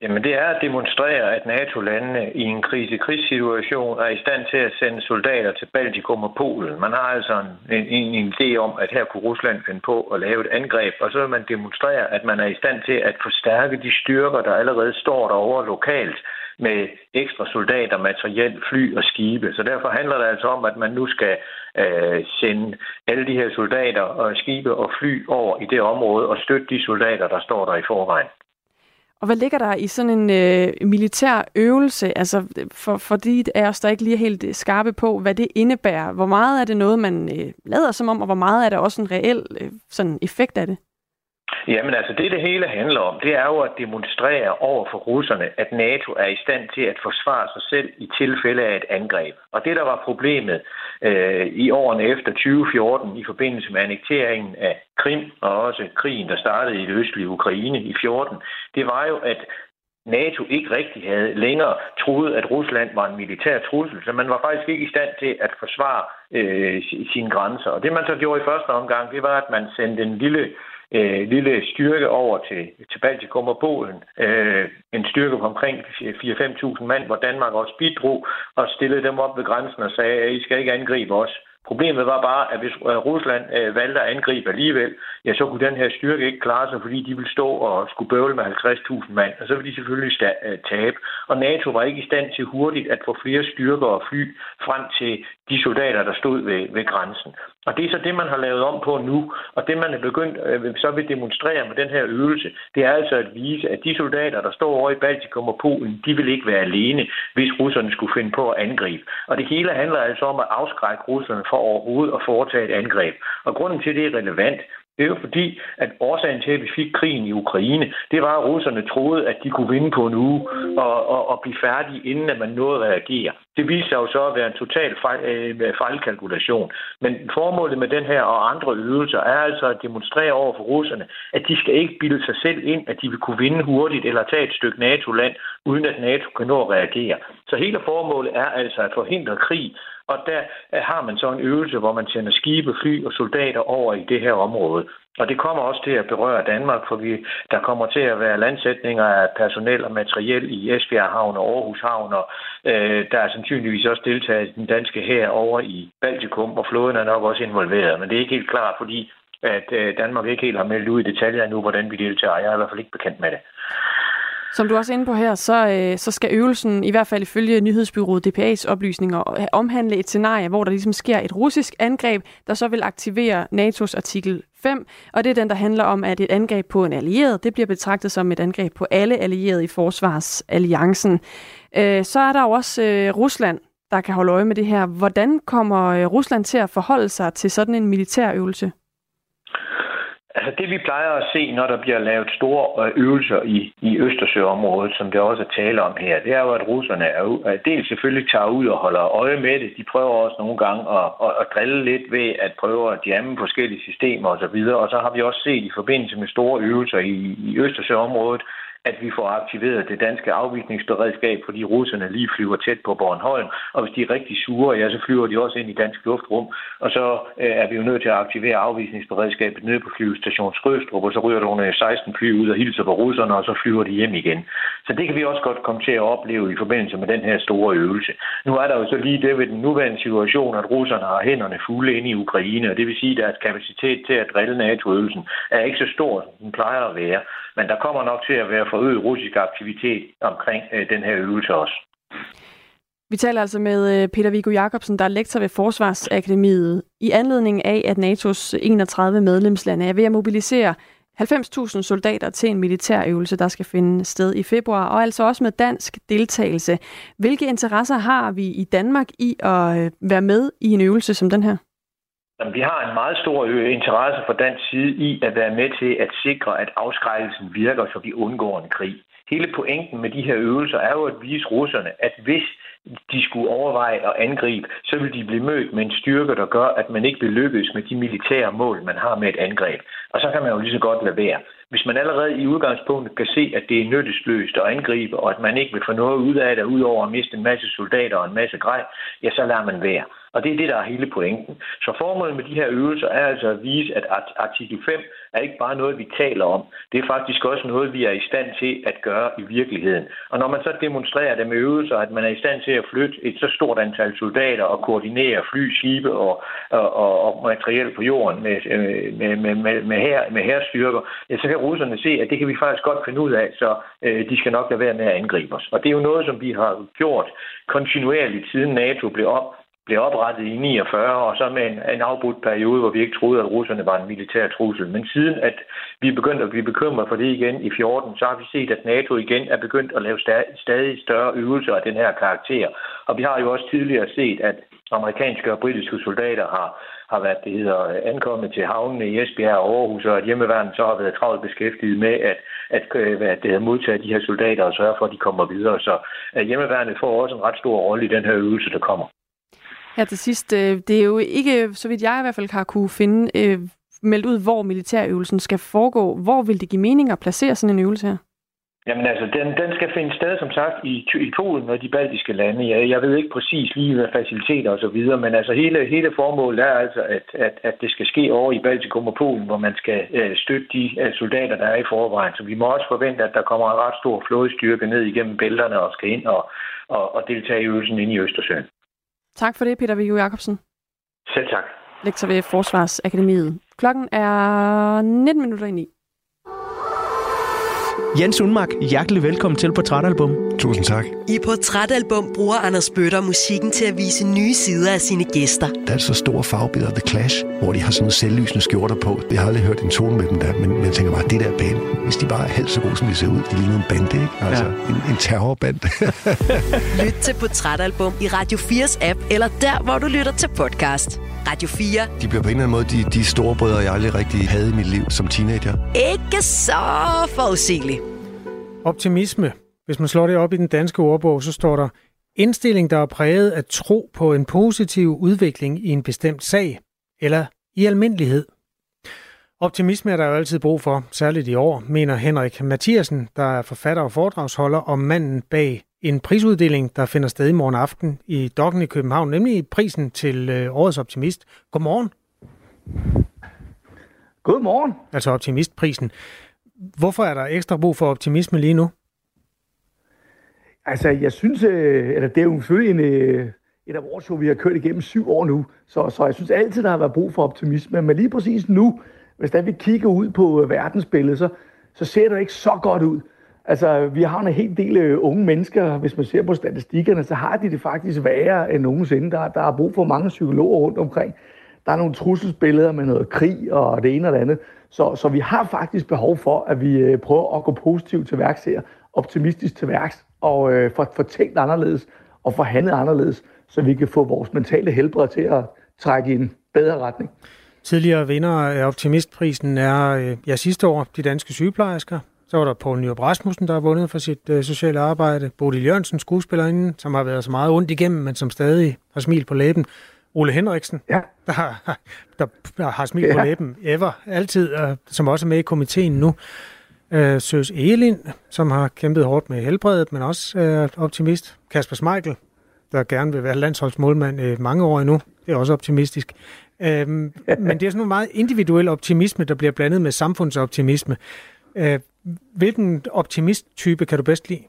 Jamen det er at demonstrere, at NATO-landene i en krise-krigssituation er i stand til at sende soldater til Baltikum og Polen. Man har altså en, en, en idé om, at her kunne Rusland finde på at lave et angreb, og så vil man demonstrere, at man er i stand til at forstærke de styrker, der allerede står derovre lokalt med ekstra soldater, materiel, fly og skibe. Så derfor handler det altså om, at man nu skal øh, sende alle de her soldater og skibe og fly over i det område og støtte de soldater, der står der i forvejen. Og hvad ligger der i sådan en øh, militær øvelse, altså for, for de af os, der ikke lige er helt øh, skarpe på, hvad det indebærer? Hvor meget er det noget, man øh, lader som om, og hvor meget er der også en reel øh, sådan effekt af det? Jamen altså, det det hele handler om, det er jo at demonstrere over for russerne, at NATO er i stand til at forsvare sig selv i tilfælde af et angreb. Og det, der var problemet øh, i årene efter 2014 i forbindelse med annekteringen af Krim og også krigen, der startede i det østlige Ukraine i 14, det var jo, at NATO ikke rigtig havde længere troet, at Rusland var en militær trussel, så man var faktisk ikke i stand til at forsvare øh, sine grænser. Og det man så gjorde i første omgang, det var, at man sendte en lille øh, lille styrke over til, til Baltikum og Polen. Øh, en styrke på omkring 4-5.000 mand, hvor Danmark også bidrog og stillede dem op ved grænsen og sagde, at I skal ikke angribe os. Problemet var bare, at hvis øh, Rusland øh, valgte at angribe alligevel, ja, så kunne den her styrke ikke klare sig, fordi de ville stå og skulle bøvle med 50.000 mand, og så ville de selvfølgelig øh, tabe. Og NATO var ikke i stand til hurtigt at få flere styrker og fly frem til de soldater, der stod ved, ved grænsen. Og det er så det, man har lavet om på nu, og det, man er begyndt øh, så vil demonstrere med den her øvelse, det er altså at vise, at de soldater, der står over i Baltikum og Polen, de vil ikke være alene, hvis russerne skulle finde på at angribe. Og det hele handler altså om at afskrække russerne for overhovedet at foretage et angreb. Og grunden til, at det er relevant, det er jo fordi, at årsagen til, at vi fik krigen i Ukraine, det var, at russerne troede, at de kunne vinde på en uge og, og, og blive færdige, inden at man nåede at reagere. Det viste sig jo så at være en total fejl, øh, fejlkalkulation. Men formålet med den her og andre øvelser er altså at demonstrere over for russerne, at de skal ikke bilde sig selv ind, at de vil kunne vinde hurtigt eller tage et stykke NATO-land, uden at NATO kan nå at reagere. Så hele formålet er altså at forhindre krig, og der øh, har man så en øvelse, hvor man sender skibe, fly og soldater over i det her område. Og det kommer også til at berøre Danmark, for vi, der kommer til at være landsætninger af personel og materiel i Esbjerg Havn og Aarhus Havn, og øh, der er sandsynligvis også deltaget den danske her over i Baltikum, og flåden er nok også involveret. Men det er ikke helt klart, fordi at øh, Danmark ikke helt har meldt ud i detaljer nu, hvordan vi deltager. Jeg er i hvert fald ikke bekendt med det. Som du også er inde på her, så, øh, så skal øvelsen, i hvert fald ifølge nyhedsbyrået DPA's oplysninger, omhandle et scenarie, hvor der ligesom sker et russisk angreb, der så vil aktivere NATO's artikel 5, og det er den, der handler om, at et angreb på en allieret, det bliver betragtet som et angreb på alle allierede i forsvarsalliancen. Øh, så er der jo også øh, Rusland, der kan holde øje med det her. Hvordan kommer øh, Rusland til at forholde sig til sådan en militærøvelse? Altså det vi plejer at se, når der bliver lavet store øh, øvelser i, i Østersøområdet, som det også er tale om her, det er jo, at russerne er, at dels selvfølgelig tager ud og holder øje med det. De prøver også nogle gange at, at, at drille lidt ved at prøve at jamme forskellige systemer osv. Og så har vi også set i forbindelse med store øvelser i, i Østersøområdet, at vi får aktiveret det danske afvisningsberedskab, fordi russerne lige flyver tæt på Bornholm, og hvis de er rigtig sure, ja, så flyver de også ind i dansk luftrum, og så øh, er vi jo nødt til at aktivere afvisningsberedskabet nede på flyvestation Skrøstrup, og så ryger der nogle øh, 16 fly ud og hilser på russerne, og så flyver de hjem igen. Så det kan vi også godt komme til at opleve i forbindelse med den her store øvelse. Nu er der jo så lige det ved den nuværende situation, at russerne har hænderne fulde inde i Ukraine, og det vil sige, at deres kapacitet til at drille NATO-øvelsen er ikke så stor, som den plejer at være. Men der kommer nok til at være forøget russisk aktivitet omkring øh, den her øvelse også. Vi taler altså med øh, Peter Viggo Jacobsen, der er lektor ved Forsvarsakademiet, i anledning af, at NATO's øh, 31 medlemslande er ved at mobilisere 90.000 soldater til en militærøvelse, der skal finde sted i februar, og altså også med dansk deltagelse. Hvilke interesser har vi i Danmark i at øh, være med i en øvelse som den her? Vi har en meget stor øh, interesse fra dansk side i at være med til at sikre, at afskrækkelsen virker, så vi undgår en krig. Hele pointen med de her øvelser er jo at vise russerne, at hvis de skulle overveje at angribe, så vil de blive mødt med en styrke, der gør, at man ikke vil lykkes med de militære mål, man har med et angreb. Og så kan man jo lige så godt lade være. Hvis man allerede i udgangspunktet kan se, at det er nyttesløst at angribe, og at man ikke vil få noget ud af det, udover at miste en masse soldater og en masse grej, ja, så lader man være. Og det er det, der er hele pointen. Så formålet med de her øvelser er altså at vise, at artikel 5 er ikke bare noget, vi taler om. Det er faktisk også noget, vi er i stand til at gøre i virkeligheden. Og når man så demonstrerer det med øvelser, at man er i stand til at flytte et så stort antal soldater og koordinere fly, skibe og, og, og, og materiel på jorden med, med, med, med, med, her, med herstyrker, ja, så kan russerne se, at det kan vi faktisk godt finde ud af, så øh, de skal nok lade være med at angribe os. Og det er jo noget, som vi har gjort kontinuerligt siden NATO blev op blev oprettet i 49, og så med en, en afbrudt periode, hvor vi ikke troede, at russerne var en militær trussel. Men siden at vi begyndte at blive bekymret for det igen i 14, så har vi set, at NATO igen er begyndt at lave stadig større øvelser af den her karakter. Og vi har jo også tidligere set, at amerikanske og britiske soldater har, har været det hedder, ankommet til havnene i Esbjerg og Aarhus, og at hjemmeværnet så har været travlt beskæftiget med at, at, øh, at, at det modtage de her soldater og sørge for, at de kommer videre. Så at hjemmeværnet får også en ret stor rolle i den her øvelse, der kommer. Her til sidst, øh, det er jo ikke, så vidt jeg i hvert fald har kunne finde, meldt ud, hvor militærøvelsen skal foregå. Hvor vil det give mening at placere sådan en øvelse her? Jamen altså, den, den skal finde sted, som sagt, i, i Polen og de baltiske lande. Jeg, jeg ved ikke præcis lige, hvad faciliteter og så videre, men altså hele, hele formålet er altså, at, at, at det skal ske over i Baltikum og Polen, hvor man skal øh, støtte de øh, soldater, der er i forvejen. Så vi må også forvente, at der kommer en ret stor flådestyrke ned igennem bælterne og skal ind og, og, og deltage i øvelsen ind i Østersøen. Tak for det, Peter Viggo Jacobsen. Selv tak. Lektor ved Forsvarsakademiet. Klokken er 19 minutter i 9. Jens Unmark, hjertelig velkommen til Portrætalbum. Tusind tak. I Portrætalbum bruger Anders Bøtter musikken til at vise nye sider af sine gæster. Der er så store fagbilleder The Clash, hvor de har sådan nogle selvlysende skjorter på. Jeg har aldrig hørt en tone med dem der, men, men jeg tænker bare, det der band, hvis de bare er halvt så gode, som de ser ud, det ligner en bande, ikke? Altså, ja. en, en terrorband. Lyt til Portrætalbum i Radio 4's app, eller der, hvor du lytter til podcast. Radio 4. De bliver på en eller anden måde de, de store brødre, jeg aldrig rigtig havde i mit liv som teenager. Ikke så forudsigeligt. Optimisme. Hvis man slår det op i den danske ordbog, så står der indstilling, der er præget af tro på en positiv udvikling i en bestemt sag, eller i almindelighed. Optimisme er der jo altid brug for, særligt i år, mener Henrik Mathiasen, der er forfatter og foredragsholder om manden bag en prisuddeling, der finder sted i morgen aften i Dokken i København, nemlig prisen til øh, Årets Optimist. Godmorgen. Godmorgen. Altså Optimistprisen. Hvorfor er der ekstra brug for optimisme lige nu? Altså, jeg synes, øh, eller det er jo selvfølgelig en, øh, et awardshow, vi har kørt igennem syv år nu, så, så jeg synes altid, der har været brug for optimisme. Men lige præcis nu, hvis da vi kigger ud på øh, verdensbilledet, så, så ser det ikke så godt ud. Altså, vi har en hel del øh, unge mennesker, hvis man ser på statistikkerne, så har de det faktisk værre end nogensinde. Der, der er brug for mange psykologer rundt omkring. Der er nogle trusselsbilleder med noget krig og det ene og det andet. Så, så vi har faktisk behov for, at vi øh, prøver at gå positivt til værks her, optimistisk til værks, og øh, få, få tænkt anderledes og få handlet anderledes, så vi kan få vores mentale helbred til at trække i en bedre retning. Tidligere vinder af Optimistprisen er øh, ja, sidste år de danske sygeplejersker. Så var der Poul Nyrup Rasmussen, der har vundet for sit øh, sociale arbejde. Bodil Jørgensen, skuespillerinde, som har været så meget ondt igennem, men som stadig har smil på læben. Ole Henriksen, ja. der, har, der har smil ja. på læben ever, altid, og som også er med i komiteen nu. Øh, Søs Elin, som har kæmpet hårdt med helbredet, men også øh, optimist. Kasper Smeichel, der gerne vil være landsholdsmålmand øh, mange år endnu. Det er også optimistisk. Øh, men det er sådan en meget individuel optimisme, der bliver blandet med samfundsoptimisme. Øh, hvilken optimisttype kan du bedst lide?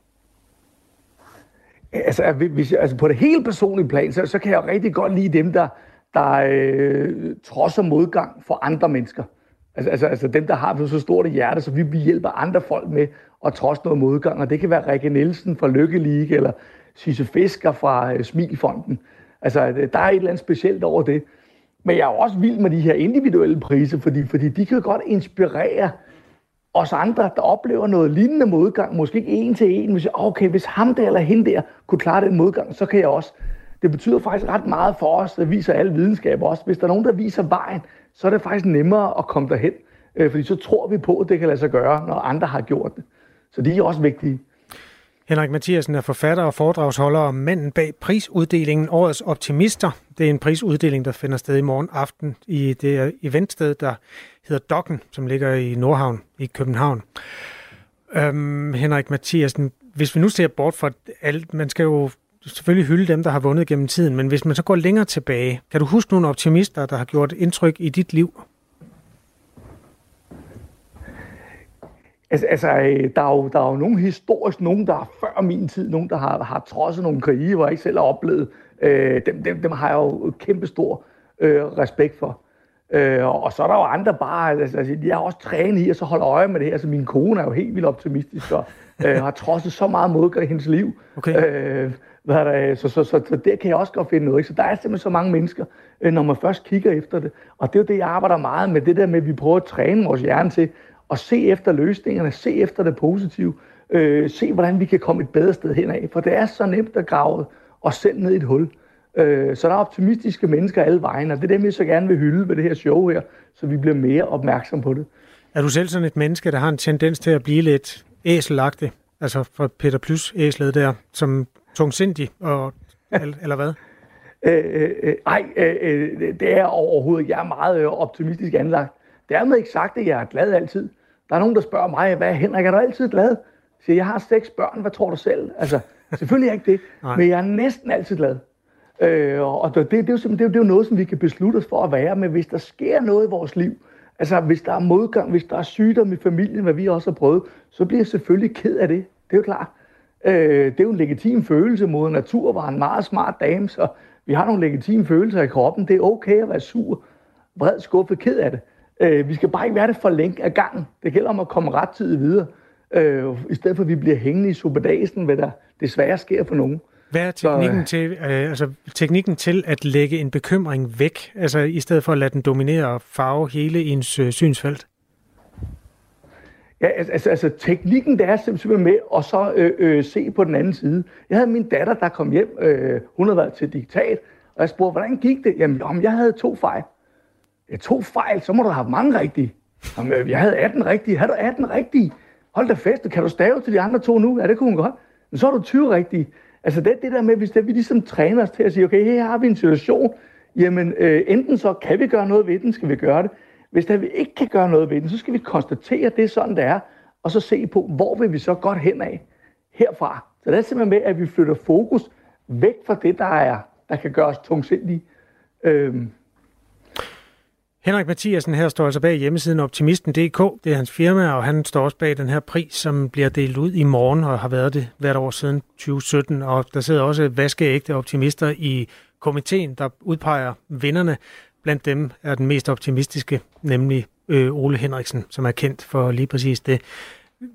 Altså, hvis, altså på det helt personlige plan, så, så kan jeg rigtig godt lide dem, der, der øh, trodser modgang for andre mennesker. Altså, altså, altså dem, der har så stort et hjerte, så vi, vi hjælper andre folk med at trods noget modgang. Og det kan være Rikke Nielsen fra Lykke League, eller Sisse Fisker fra øh, Smilfonden. Altså, øh, der er et eller andet specielt over det. Men jeg er også vild med de her individuelle priser, fordi, fordi de kan godt inspirere os andre, der oplever noget lignende modgang, måske ikke en til en, hvis ah, jeg, okay, hvis ham der eller hende der kunne klare den modgang, så kan jeg også. Det betyder faktisk ret meget for os, det viser alle videnskaber også. Hvis der er nogen, der viser vejen, så er det faktisk nemmere at komme derhen. Øh, fordi så tror vi på, at det kan lade sig gøre, når andre har gjort det. Så de er også vigtige. Henrik Mathiasen er forfatter og foredragsholder om manden bag prisuddelingen Årets Optimister. Det er en prisuddeling, der finder sted i morgen aften i det eventsted, der hedder Dokken, som ligger i Nordhavn i København. Øhm, Henrik Mathiasen, hvis vi nu ser bort fra alt, man skal jo selvfølgelig hylde dem, der har vundet gennem tiden, men hvis man så går længere tilbage, kan du huske nogle optimister, der har gjort indtryk i dit liv? Altså, altså der, er jo, der er jo nogle historisk, nogen der er før min tid, nogen der har, har trodset nogle krige, hvor jeg ikke selv har oplevet. Øh, dem, dem, dem har jeg jo kæmpe stor øh, respekt for. Øh, og så er der jo andre bare, altså, altså jeg har også trænet i at så holde øje med det her, så min kone er jo helt vildt optimistisk og øh, har trodset så meget modgang i hendes liv. Okay. Øh, hvad der, øh, så, så, så, så der kan jeg også godt finde noget. Ikke? Så der er simpelthen så mange mennesker, øh, når man først kigger efter det. Og det er jo det, jeg arbejder meget med, det der med, at vi prøver at træne vores hjerne til at se efter løsningerne, se efter det positive, øh, se hvordan vi kan komme et bedre sted henad. For det er så nemt at grave os selv ned i et hul. Øh, så der er optimistiske mennesker alle vejen, og det er dem, jeg så gerne vil hylde ved det her show her, så vi bliver mere opmærksom på det. Er du selv sådan et menneske, der har en tendens til at blive lidt æselagtig? Altså fra Peter Plus æslet der, som tungsindig, og, eller hvad? Øh, øh, øh, ej, øh, øh, det er overhovedet. Jeg er meget øh, optimistisk anlagt. Dermed ikke sagt, at jeg er glad altid. Der er nogen, der spørger mig, hvad Henrik, er du altid glad? Så jeg har seks børn, hvad tror du selv? Altså, selvfølgelig er jeg ikke det, Nej. men jeg er næsten altid glad. Øh, og det, det, det, er jo, det, er jo, det er jo noget, som vi kan beslutte os for at være, men hvis der sker noget i vores liv, altså hvis der er modgang, hvis der er sygdom i familien, hvad vi også har prøvet, så bliver jeg selvfølgelig ked af det. Det er jo klart. Øh, det er jo en legitim følelse. mod natur var en meget smart dame, så vi har nogle legitime følelser i kroppen. Det er okay at være sur, vred, skuffet, ked af det. Øh, vi skal bare ikke være det for længe af gangen. Det gælder om at komme ret tid videre, øh, i stedet for at vi bliver hængende i superdagen, hvad der desværre sker for nogen. Hvad er teknikken, Så, øh, til, øh, altså, teknikken til at lægge en bekymring væk, altså i stedet for at lade den dominere og farve hele ens øh, synsfelt? Ja, altså, altså, altså, teknikken der er simpelthen med og så øh, øh, se på den anden side. Jeg havde min datter, der kom hjem, øh, hun havde været til diktat, og jeg spurgte, hvordan gik det? Jamen, om jeg havde to fejl. Jeg tog fejl, så må du have haft mange rigtige. Jamen, øh, jeg havde 18 rigtige. Har du 18 rigtige? Hold da fest, kan du stave til de andre to nu? Ja, det kunne hun godt. Men så har du 20 rigtige. Altså det, det der med, hvis det, vi ligesom træner os til at sige, okay, her har vi en situation, jamen øh, enten så kan vi gøre noget ved den, skal vi gøre det. Hvis der vi ikke kan gøre noget ved den, så skal vi konstatere, at det er sådan, det er, og så se på, hvor vil vi så godt hen af herfra. Så det er simpelthen med, at vi flytter fokus væk fra det, der er, der kan gøre os tungsindige. Øhm, Henrik Mathiasen her står altså bag hjemmesiden Optimisten.dk. Det er hans firma, og han står også bag den her pris, som bliver delt ud i morgen og har været det hvert år siden 2017. Og der sidder også vaskeægte optimister i komiteen, der udpeger vinderne. Blandt dem er den mest optimistiske, nemlig øh, Ole Henriksen, som er kendt for lige præcis det.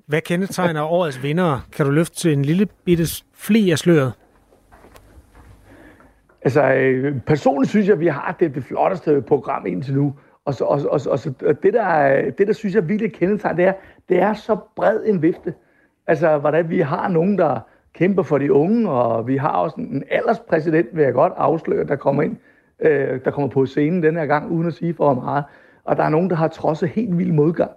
Hvad kendetegner årets vinder? Kan du løfte en lille bitte fli af sløret? Altså, øh, personligt synes jeg, at vi har det, det flotteste program indtil nu. Og, så, og, og, og, og det, der, det, der synes jeg virkelig kendetegner, det er, det er så bred en vifte. Altså, hvordan vi har nogen, der kæmper for de unge, og vi har også en alderspræsident, vil jeg godt afsløre, der kommer ind, øh, der kommer på scenen den her gang, uden at sige for meget. Og der er nogen, der har trodset helt vild modgang.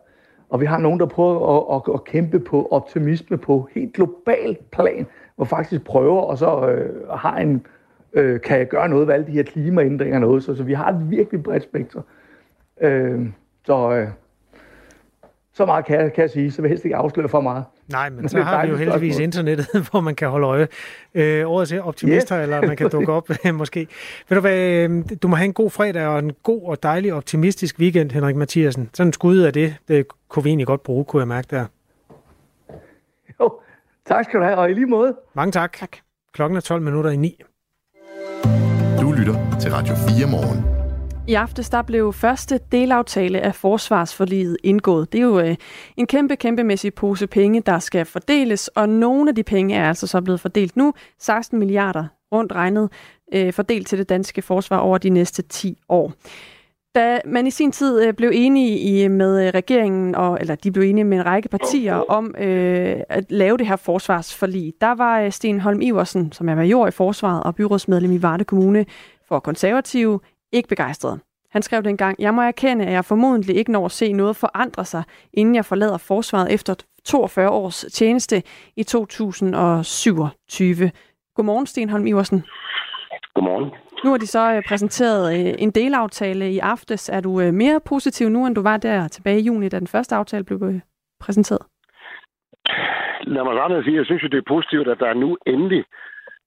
Og vi har nogen, der prøver at, at, at kæmpe på optimisme på helt global plan, hvor faktisk prøver og så øh, har en øh, kan jeg gøre noget ved alle de her klimaændringer noget. Så, så vi har et virkelig bredt spektrum. Øh, så, øh, så meget kan jeg, kan jeg sige, så vil jeg helst ikke afsløre for meget. Nej, men så har vi jo heldigvis spørgsmål. internettet, hvor man kan holde øje. Øh, årets optimister, yes. eller man kan dukke op måske. Ved du hvad, øh, du må have en god fredag og en god og dejlig optimistisk weekend, Henrik Mathiasen. Sådan en skud af det, det kunne vi egentlig godt bruge, kunne jeg mærke der. Jo, tak skal du have, og i lige måde. Mange tak. tak. Klokken er 12 minutter i 9. Du lytter til Radio 4 morgen. I aftes der blev første delaftale af forsvarsforliget indgået. Det er jo øh, en kæmpe, kæmpemæssig pose penge, der skal fordeles, og nogle af de penge er altså så blevet fordelt nu. 16 milliarder rundt regnet øh, fordelt til det danske forsvar over de næste 10 år. Da man i sin tid øh, blev enige i, med øh, regeringen, og, eller de blev enige med en række partier om øh, at lave det her forsvarsforlig, der var øh, Sten Holm Iversen, som er major i forsvaret og byrådsmedlem i Varde Kommune for konservative, ikke begejstret. Han skrev dengang, jeg må erkende, at jeg formodentlig ikke når at se noget forandre sig, inden jeg forlader forsvaret efter 42 års tjeneste i 2027. Godmorgen, Sten Holm Iversen. Godmorgen. Nu har de så øh, præsenteret øh, en delaftale i aftes. Er du øh, mere positiv nu, end du var der tilbage i juni, da den første aftale blev præsenteret? Lad mig at sige, at jeg synes, at det er positivt, at der nu endelig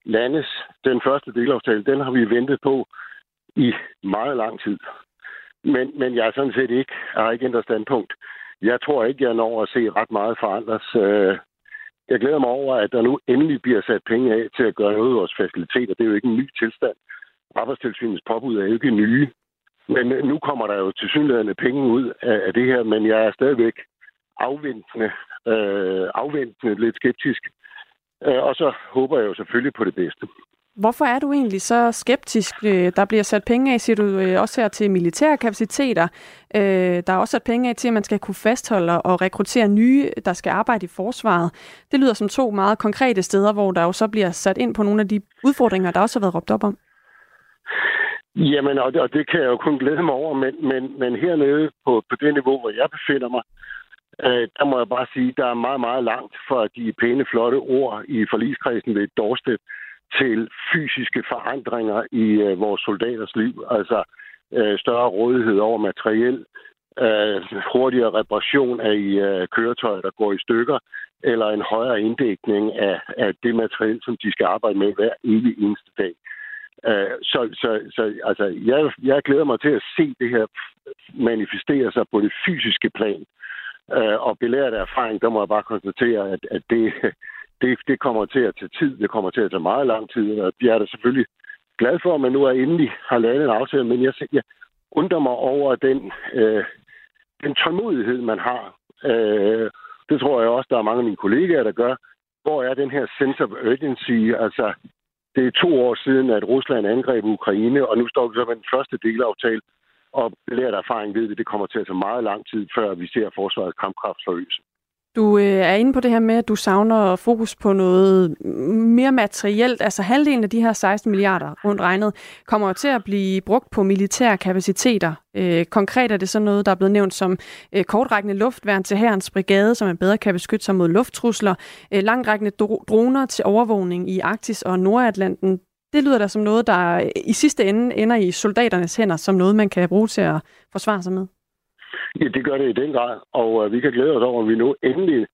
landes den første delaftale. Den har vi ventet på i meget lang tid. Men, men jeg er sådan set ikke, jeg har ikke ændret standpunkt. Jeg tror ikke, jeg når at se ret meget forandres. Øh, jeg glæder mig over, at der nu endelig bliver sat penge af til at gøre noget af vores faciliteter. Det er jo ikke en ny tilstand. Arbejdstilsynets påbud er jo ikke nye. Men øh, nu kommer der jo til synligheden penge ud af, det her, men jeg er stadigvæk afventende, øh, afventende lidt skeptisk. Øh, og så håber jeg jo selvfølgelig på det bedste. Hvorfor er du egentlig så skeptisk? Øh, der bliver sat penge af, siger du, øh, også her til militære kapaciteter. Øh, der er også sat penge af til, at man skal kunne fastholde og rekruttere nye, der skal arbejde i forsvaret. Det lyder som to meget konkrete steder, hvor der jo så bliver sat ind på nogle af de udfordringer, der også har været råbt op om. Jamen, og det, og det kan jeg jo kun glæde mig over, men, men, men hernede på, på det niveau, hvor jeg befinder mig, øh, der må jeg bare sige, der er meget, meget langt fra de pæne, flotte ord i forligskredsen ved et til fysiske forandringer i øh, vores soldaters liv. Altså øh, større rådighed over materiel, øh, hurtigere reparation af i, øh, køretøjer, der går i stykker, eller en højere inddækning af, af det materiel, som de skal arbejde med hver evig eneste dag. Øh, så så, så altså, jeg, jeg glæder mig til at se det her manifestere sig på det fysiske plan. Øh, og belært af erfaring, der må jeg bare konstatere, at, at det, det, det kommer til at tage tid. Det kommer til at tage meget lang tid. Og jeg er da selvfølgelig glad for, at man nu er endelig har lavet en aftale, men jeg, jeg undrer mig over den, øh, den tålmodighed, man har. Øh, det tror jeg også, der er mange af mine kollegaer, der gør. Hvor er den her sense of urgency? Altså, det er to år siden, at Rusland angreb Ukraine, og nu står vi så med den første delaftale, og lært erfaring ved vi, det kommer til at tage meget lang tid, før vi ser forsvarets kampkraft forøges. Du øh, er inde på det her med, at du savner fokus på noget mere materielt. Altså halvdelen af de her 16 milliarder rundt regnet kommer til at blive brugt på militære kapaciteter. Øh, konkret er det så noget, der er blevet nævnt som øh, kortrækkende luftværn til herrens brigade, som man bedre kan beskytte sig mod lufttrusler. Øh, langrækkende dro- droner til overvågning i Arktis og Nordatlanten. Det lyder da som noget, der i sidste ende ender i soldaternes hænder, som noget, man kan bruge til at forsvare sig med. Ja, det gør det i den grad, og øh, vi kan glæde os over, at vi nu endelig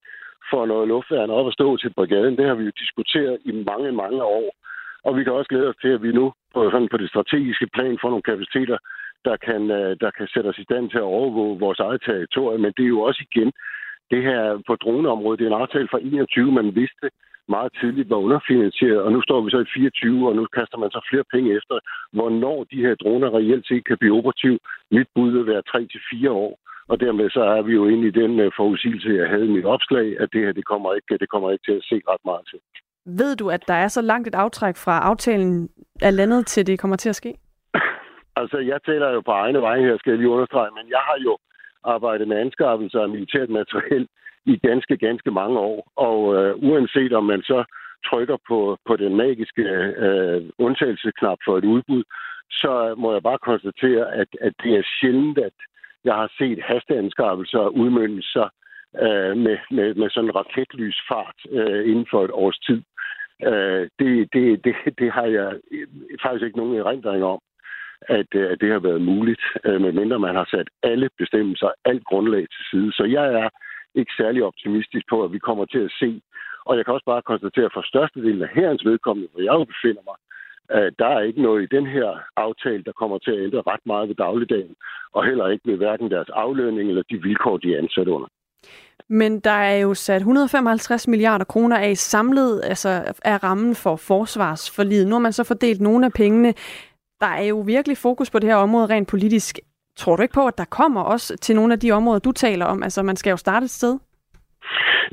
får noget luftværn op at stå til brigaden. Det har vi jo diskuteret i mange, mange år. Og vi kan også glæde os til, at vi nu på, sådan på det strategiske plan får nogle kapaciteter, der kan, øh, der kan sætte os i stand til at overvåge vores eget territorium. Men det er jo også igen det her på droneområdet. Det er en aftale fra 21, man vidste meget tidligt var underfinansieret, og nu står vi så i 24, og nu kaster man så flere penge efter, hvornår de her droner reelt set kan blive operativ. Mit bud vil være 3-4 år. Og dermed så er vi jo inde i den uh, forudsigelse, jeg havde i mit opslag, at det her det kommer, ikke, det kommer ikke til at se ret meget til. Ved du, at der er så langt et aftræk fra aftalen af landet til det kommer til at ske? altså, jeg taler jo på egne veje her, skal jeg lige understrege, men jeg har jo arbejdet med anskaffelse af militært materiel i ganske, ganske mange år. Og øh, uanset om man så trykker på, på den magiske øh, undtagelsesknap for et udbud, så må jeg bare konstatere, at, at det er sjældent, at jeg har set hasteanskaffelser udmynde sig øh, med, med, med sådan en raketlysfart øh, inden for et års tid. Øh, det, det, det, det har jeg øh, faktisk ikke nogen erindring om, at, øh, at det har været muligt, øh, medmindre man har sat alle bestemmelser, alt grundlag til side. Så jeg er ikke særlig optimistisk på, at vi kommer til at se. Og jeg kan også bare konstatere, at for størstedelen af herrens vedkommende, hvor jeg jo befinder mig, der er ikke noget i den her aftale, der kommer til at ændre ret meget ved dagligdagen, og heller ikke ved hverken deres aflønning eller de vilkår, de er ansat under. Men der er jo sat 155 milliarder kroner af samlet altså af rammen for forsvarsforlidet. Nu har man så fordelt nogle af pengene. Der er jo virkelig fokus på det her område rent politisk. Tror du ikke på, at der kommer også til nogle af de områder, du taler om? Altså, man skal jo starte et sted.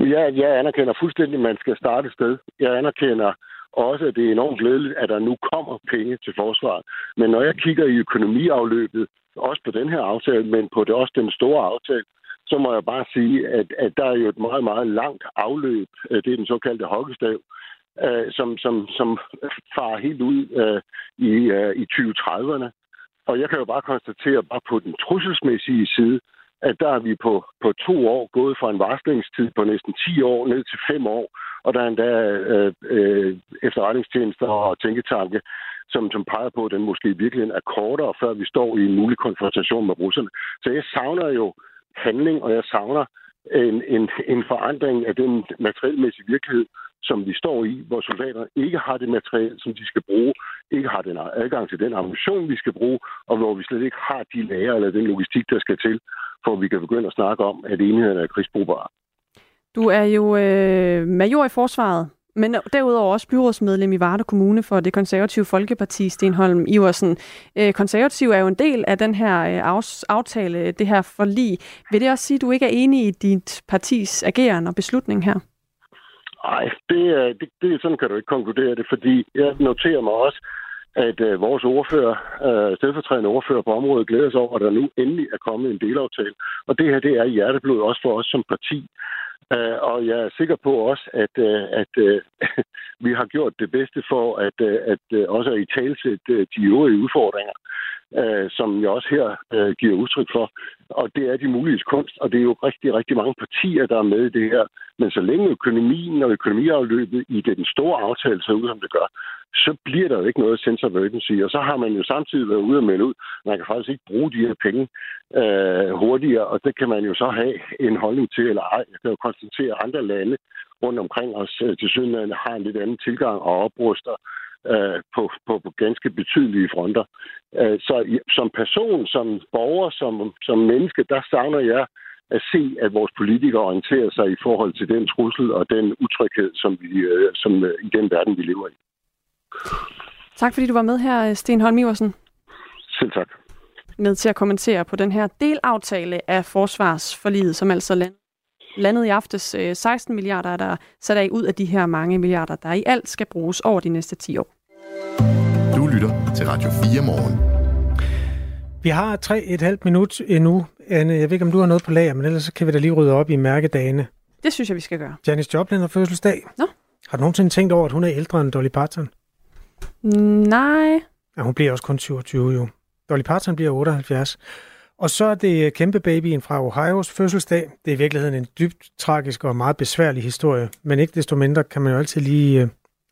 Ja, jeg anerkender fuldstændig, at man skal starte et sted. Jeg anerkender også at det er enormt glædeligt, at der nu kommer penge til forsvaret. Men når jeg kigger i økonomiafløbet, også på den her aftale, men på det også den store aftale, så må jeg bare sige, at, at der er jo et meget, meget langt afløb. Øh, det er den såkaldte hockeystav, øh, som, som, som farer helt ud øh, i, øh, i 2030'erne. Og jeg kan jo bare konstatere, bare på den trusselsmæssige side, at der er vi på, på to år gået fra en varslingstid på næsten 10 år ned til 5 år, og der er endda øh, øh, efterretningstjenester og tænketanke, som, som peger på, at den måske i virkeligheden er kortere, før vi står i en mulig konfrontation med russerne. Så jeg savner jo handling, og jeg savner en, en, en forandring af den materielmæssige virkelighed, som vi står i, hvor soldater ikke har det materiel, som de skal bruge, ikke har den adgang til den ammunition, vi skal bruge, og hvor vi slet ikke har de lager eller den logistik, der skal til, for at vi kan begynde at snakke om, at enhederne er krigsbrugbare. Du er jo øh, major i forsvaret, men derudover også byrådsmedlem i Varde Kommune for det konservative Folkeparti, Stenholm Iversen. Øh, konservativ er jo en del af den her øh, aftale, det her forlig. Vil det også sige, at du ikke er enig i dit partis ageren og beslutning her? Nej, det, det, det, sådan kan du ikke konkludere det, fordi jeg noterer mig også, at øh, vores ordfører, øh, stedfortrædende ordfører på området, glæder sig over, at der nu endelig er kommet en delaftale. Og det her, det er hjerteblod også for os som parti. Uh, og jeg er sikker på også, at, uh, at uh, vi har gjort det bedste for at, uh, at uh, også at i talsætte uh, de øvrige udfordringer, øh, som jeg også her øh, giver udtryk for. Og det er de mulige kunst, og det er jo rigtig, rigtig mange partier, der er med i det her. Men så længe økonomien og økonomiafløbet i den store aftale ser ud, som det gør, så bliver der jo ikke noget sense of urgency. Og så har man jo samtidig været ude og melde ud, man kan faktisk ikke bruge de her penge øh, hurtigere, og det kan man jo så have en holdning til, eller ej. Jeg kan jo konstatere, at andre lande rundt omkring os øh, til sydenlande har en lidt anden tilgang og opruster øh, på, på, på ganske betydelige fronter. Øh, så som person, som borger, som, som menneske, der savner jeg at se, at vores politikere orienterer sig i forhold til den trussel og den utryghed, som, vi, øh, som øh, i den verden, vi lever i. Tak fordi du var med her, Sten Holm Iversen. Selv tak. Med til at kommentere på den her delaftale af forsvarsforliget, som altså land landet i aftes 16 milliarder, der sat af ud af de her mange milliarder, der i alt skal bruges over de næste 10 år. Du lytter til Radio 4 morgen. Vi har tre et halvt minut endnu. Anne, jeg ved ikke, om du har noget på lager, men ellers kan vi da lige rydde op i mærkedagene. Det synes jeg, vi skal gøre. Janis Joplin har fødselsdag. Nå. Har du nogensinde tænkt over, at hun er ældre end Dolly Parton? Nej. Ja, hun bliver også kun 27 jo. Dolly Parton bliver 78. Og så er det kæmpe babyen fra Ohios fødselsdag. Det er i virkeligheden en dybt tragisk og meget besværlig historie, men ikke desto mindre kan man jo altid lige øh,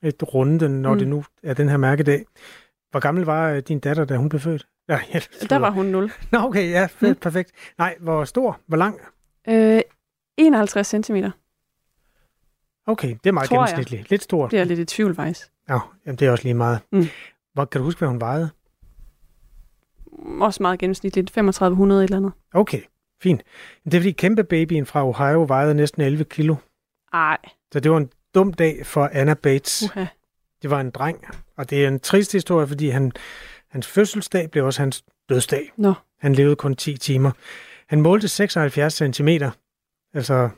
et runde den, når mm. det nu er den her mærkedag. Hvor gammel var øh, din datter, da hun blev født? Ja, Der var hun 0. Nå, okay, ja, fedt, mm. perfekt. Nej, hvor stor? Hvor lang? Øh, 51 cm. Okay, det er meget Tror gennemsnitligt. Jeg. Lidt stort. Det er lidt i tvivl, faktisk. Ja, jamen, det er også lige meget. Mm. Hvor, kan du huske, hvad hun vejede? Også meget gennemsnitligt. 3500 eller andet. Okay, fint. Det er fordi kæmpe babyen fra Ohio vejede næsten 11 kilo. Ej. Så det var en dum dag for Anna Bates. Uh-huh. Det var en dreng, og det er en trist historie, fordi han, hans fødselsdag blev også hans dødsdag. Nå. Han levede kun 10 timer. Han målte 76 cm. Altså...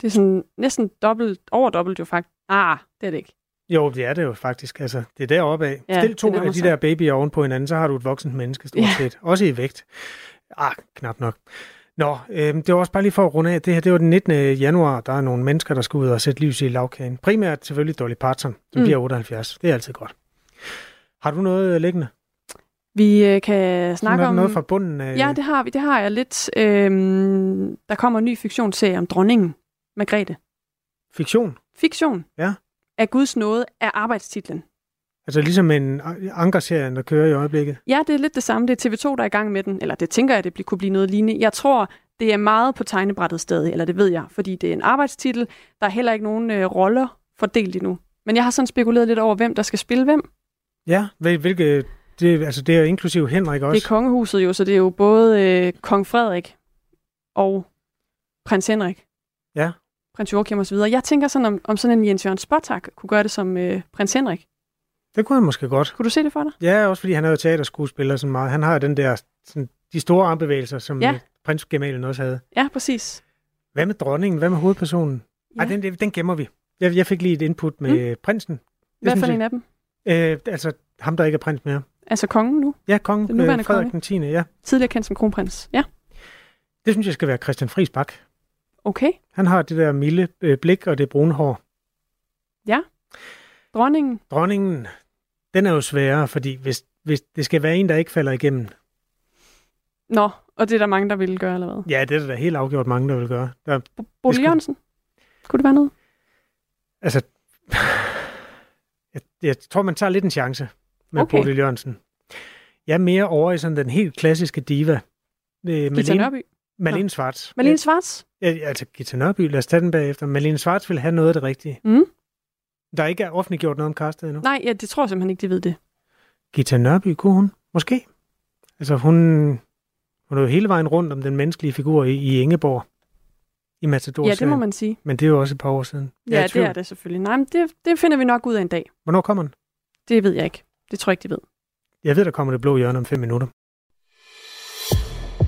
Det er sådan næsten dobbelt, over dobbelt jo faktisk. Ah, det er det ikke. Jo, det er det jo faktisk. Altså, det er deroppe af. Ja, Stil to af de der babyer oven på hinanden, så har du et voksent menneske stort ja. set. Også i vægt. Ah, knap nok. Nå, øh, det var også bare lige for at runde af. Det her, det var den 19. januar. Der er nogle mennesker, der skal ud og sætte lys i lavkagen. Primært selvfølgelig Dolly Parton, som mm. bliver 78. Det er altid godt. Har du noget liggende? Vi øh, kan snakke om... noget fra bunden af... Ja, det har vi. Det har jeg lidt. Øhm, der kommer en ny fiktionsserie om dronningen, Margrethe. Fiktion? Fiktion. Ja. Af Guds nåde er arbejdstitlen. Altså ligesom en ankerserie, der kører i øjeblikket? Ja, det er lidt det samme. Det er TV2, der er i gang med den. Eller det tænker jeg, det kunne blive noget lignende. Jeg tror, det er meget på tegnebrættet stadig, eller det ved jeg, fordi det er en arbejdstitel. Der er heller ikke nogen øh, roller fordelt endnu. Men jeg har sådan spekuleret lidt over, hvem der skal spille hvem. Ja, hvilke... Det, altså det er jo inklusiv Henrik også. Det er kongehuset jo, så det er jo både øh, kong Frederik og prins Henrik. Prins Joachim osv. Jeg tænker sådan, om, om sådan en Jens Jørgen Spottak kunne gøre det som øh, prins Henrik. Det kunne han måske godt. Kunne du se det for dig? Ja, også fordi han er jo teaterskuespiller så meget. Han har den der, sådan, de store armbevægelser, som ja. prins Gemalen også havde. Ja, præcis. Hvad med dronningen? Hvad med hovedpersonen? Ja. Ej, den, den gemmer vi. Jeg, jeg fik lige et input med mm. prinsen. Hvad synes for en af dem? Øh, altså, ham, der ikke er prins mere. Altså kongen nu? Ja, kongen. Den nuværende øh, Frederik konge. den 10. Ja. Tidligere kendt som kronprins. Ja, Det synes jeg skal være Christian Friis Bak. Okay. Han har det der milde øh, blik og det brune hår. Ja. Dronningen. Dronningen, den er jo sværere, fordi hvis, hvis det skal være en, der ikke falder igennem. Nå, og det er der mange, der ville gøre, eller hvad? Ja, det er der helt afgjort mange, der vil gøre. Der, skulle- Jørgensen? Kunne det være noget? altså, jeg, jeg tror, man tager lidt en chance med okay. Bodil Jørgensen. Jeg er mere over i sådan den helt klassiske diva. Øh, Gita Nørby? Malene Schwartz. Malene Schwartz? Ja, altså Gita Nørby, lad os tage den bagefter. Malene Schwartz vil have noget af det rigtige. Mm. Der er ikke offentliggjort noget om castet endnu. Nej, ja, det tror jeg simpelthen ikke, de ved det. Gita Nørby, kunne hun? Måske. Altså hun, hun er jo hele vejen rundt om den menneskelige figur i, i Ingeborg. I Matador Ja, det må man sige. Men det er jo også et par år siden. Ja, det er det selvfølgelig. Nej, men det, det finder vi nok ud af en dag. Hvornår kommer den? Det ved jeg ikke. Det tror jeg ikke, de ved. Jeg ved, der kommer det blå hjørne om fem minutter.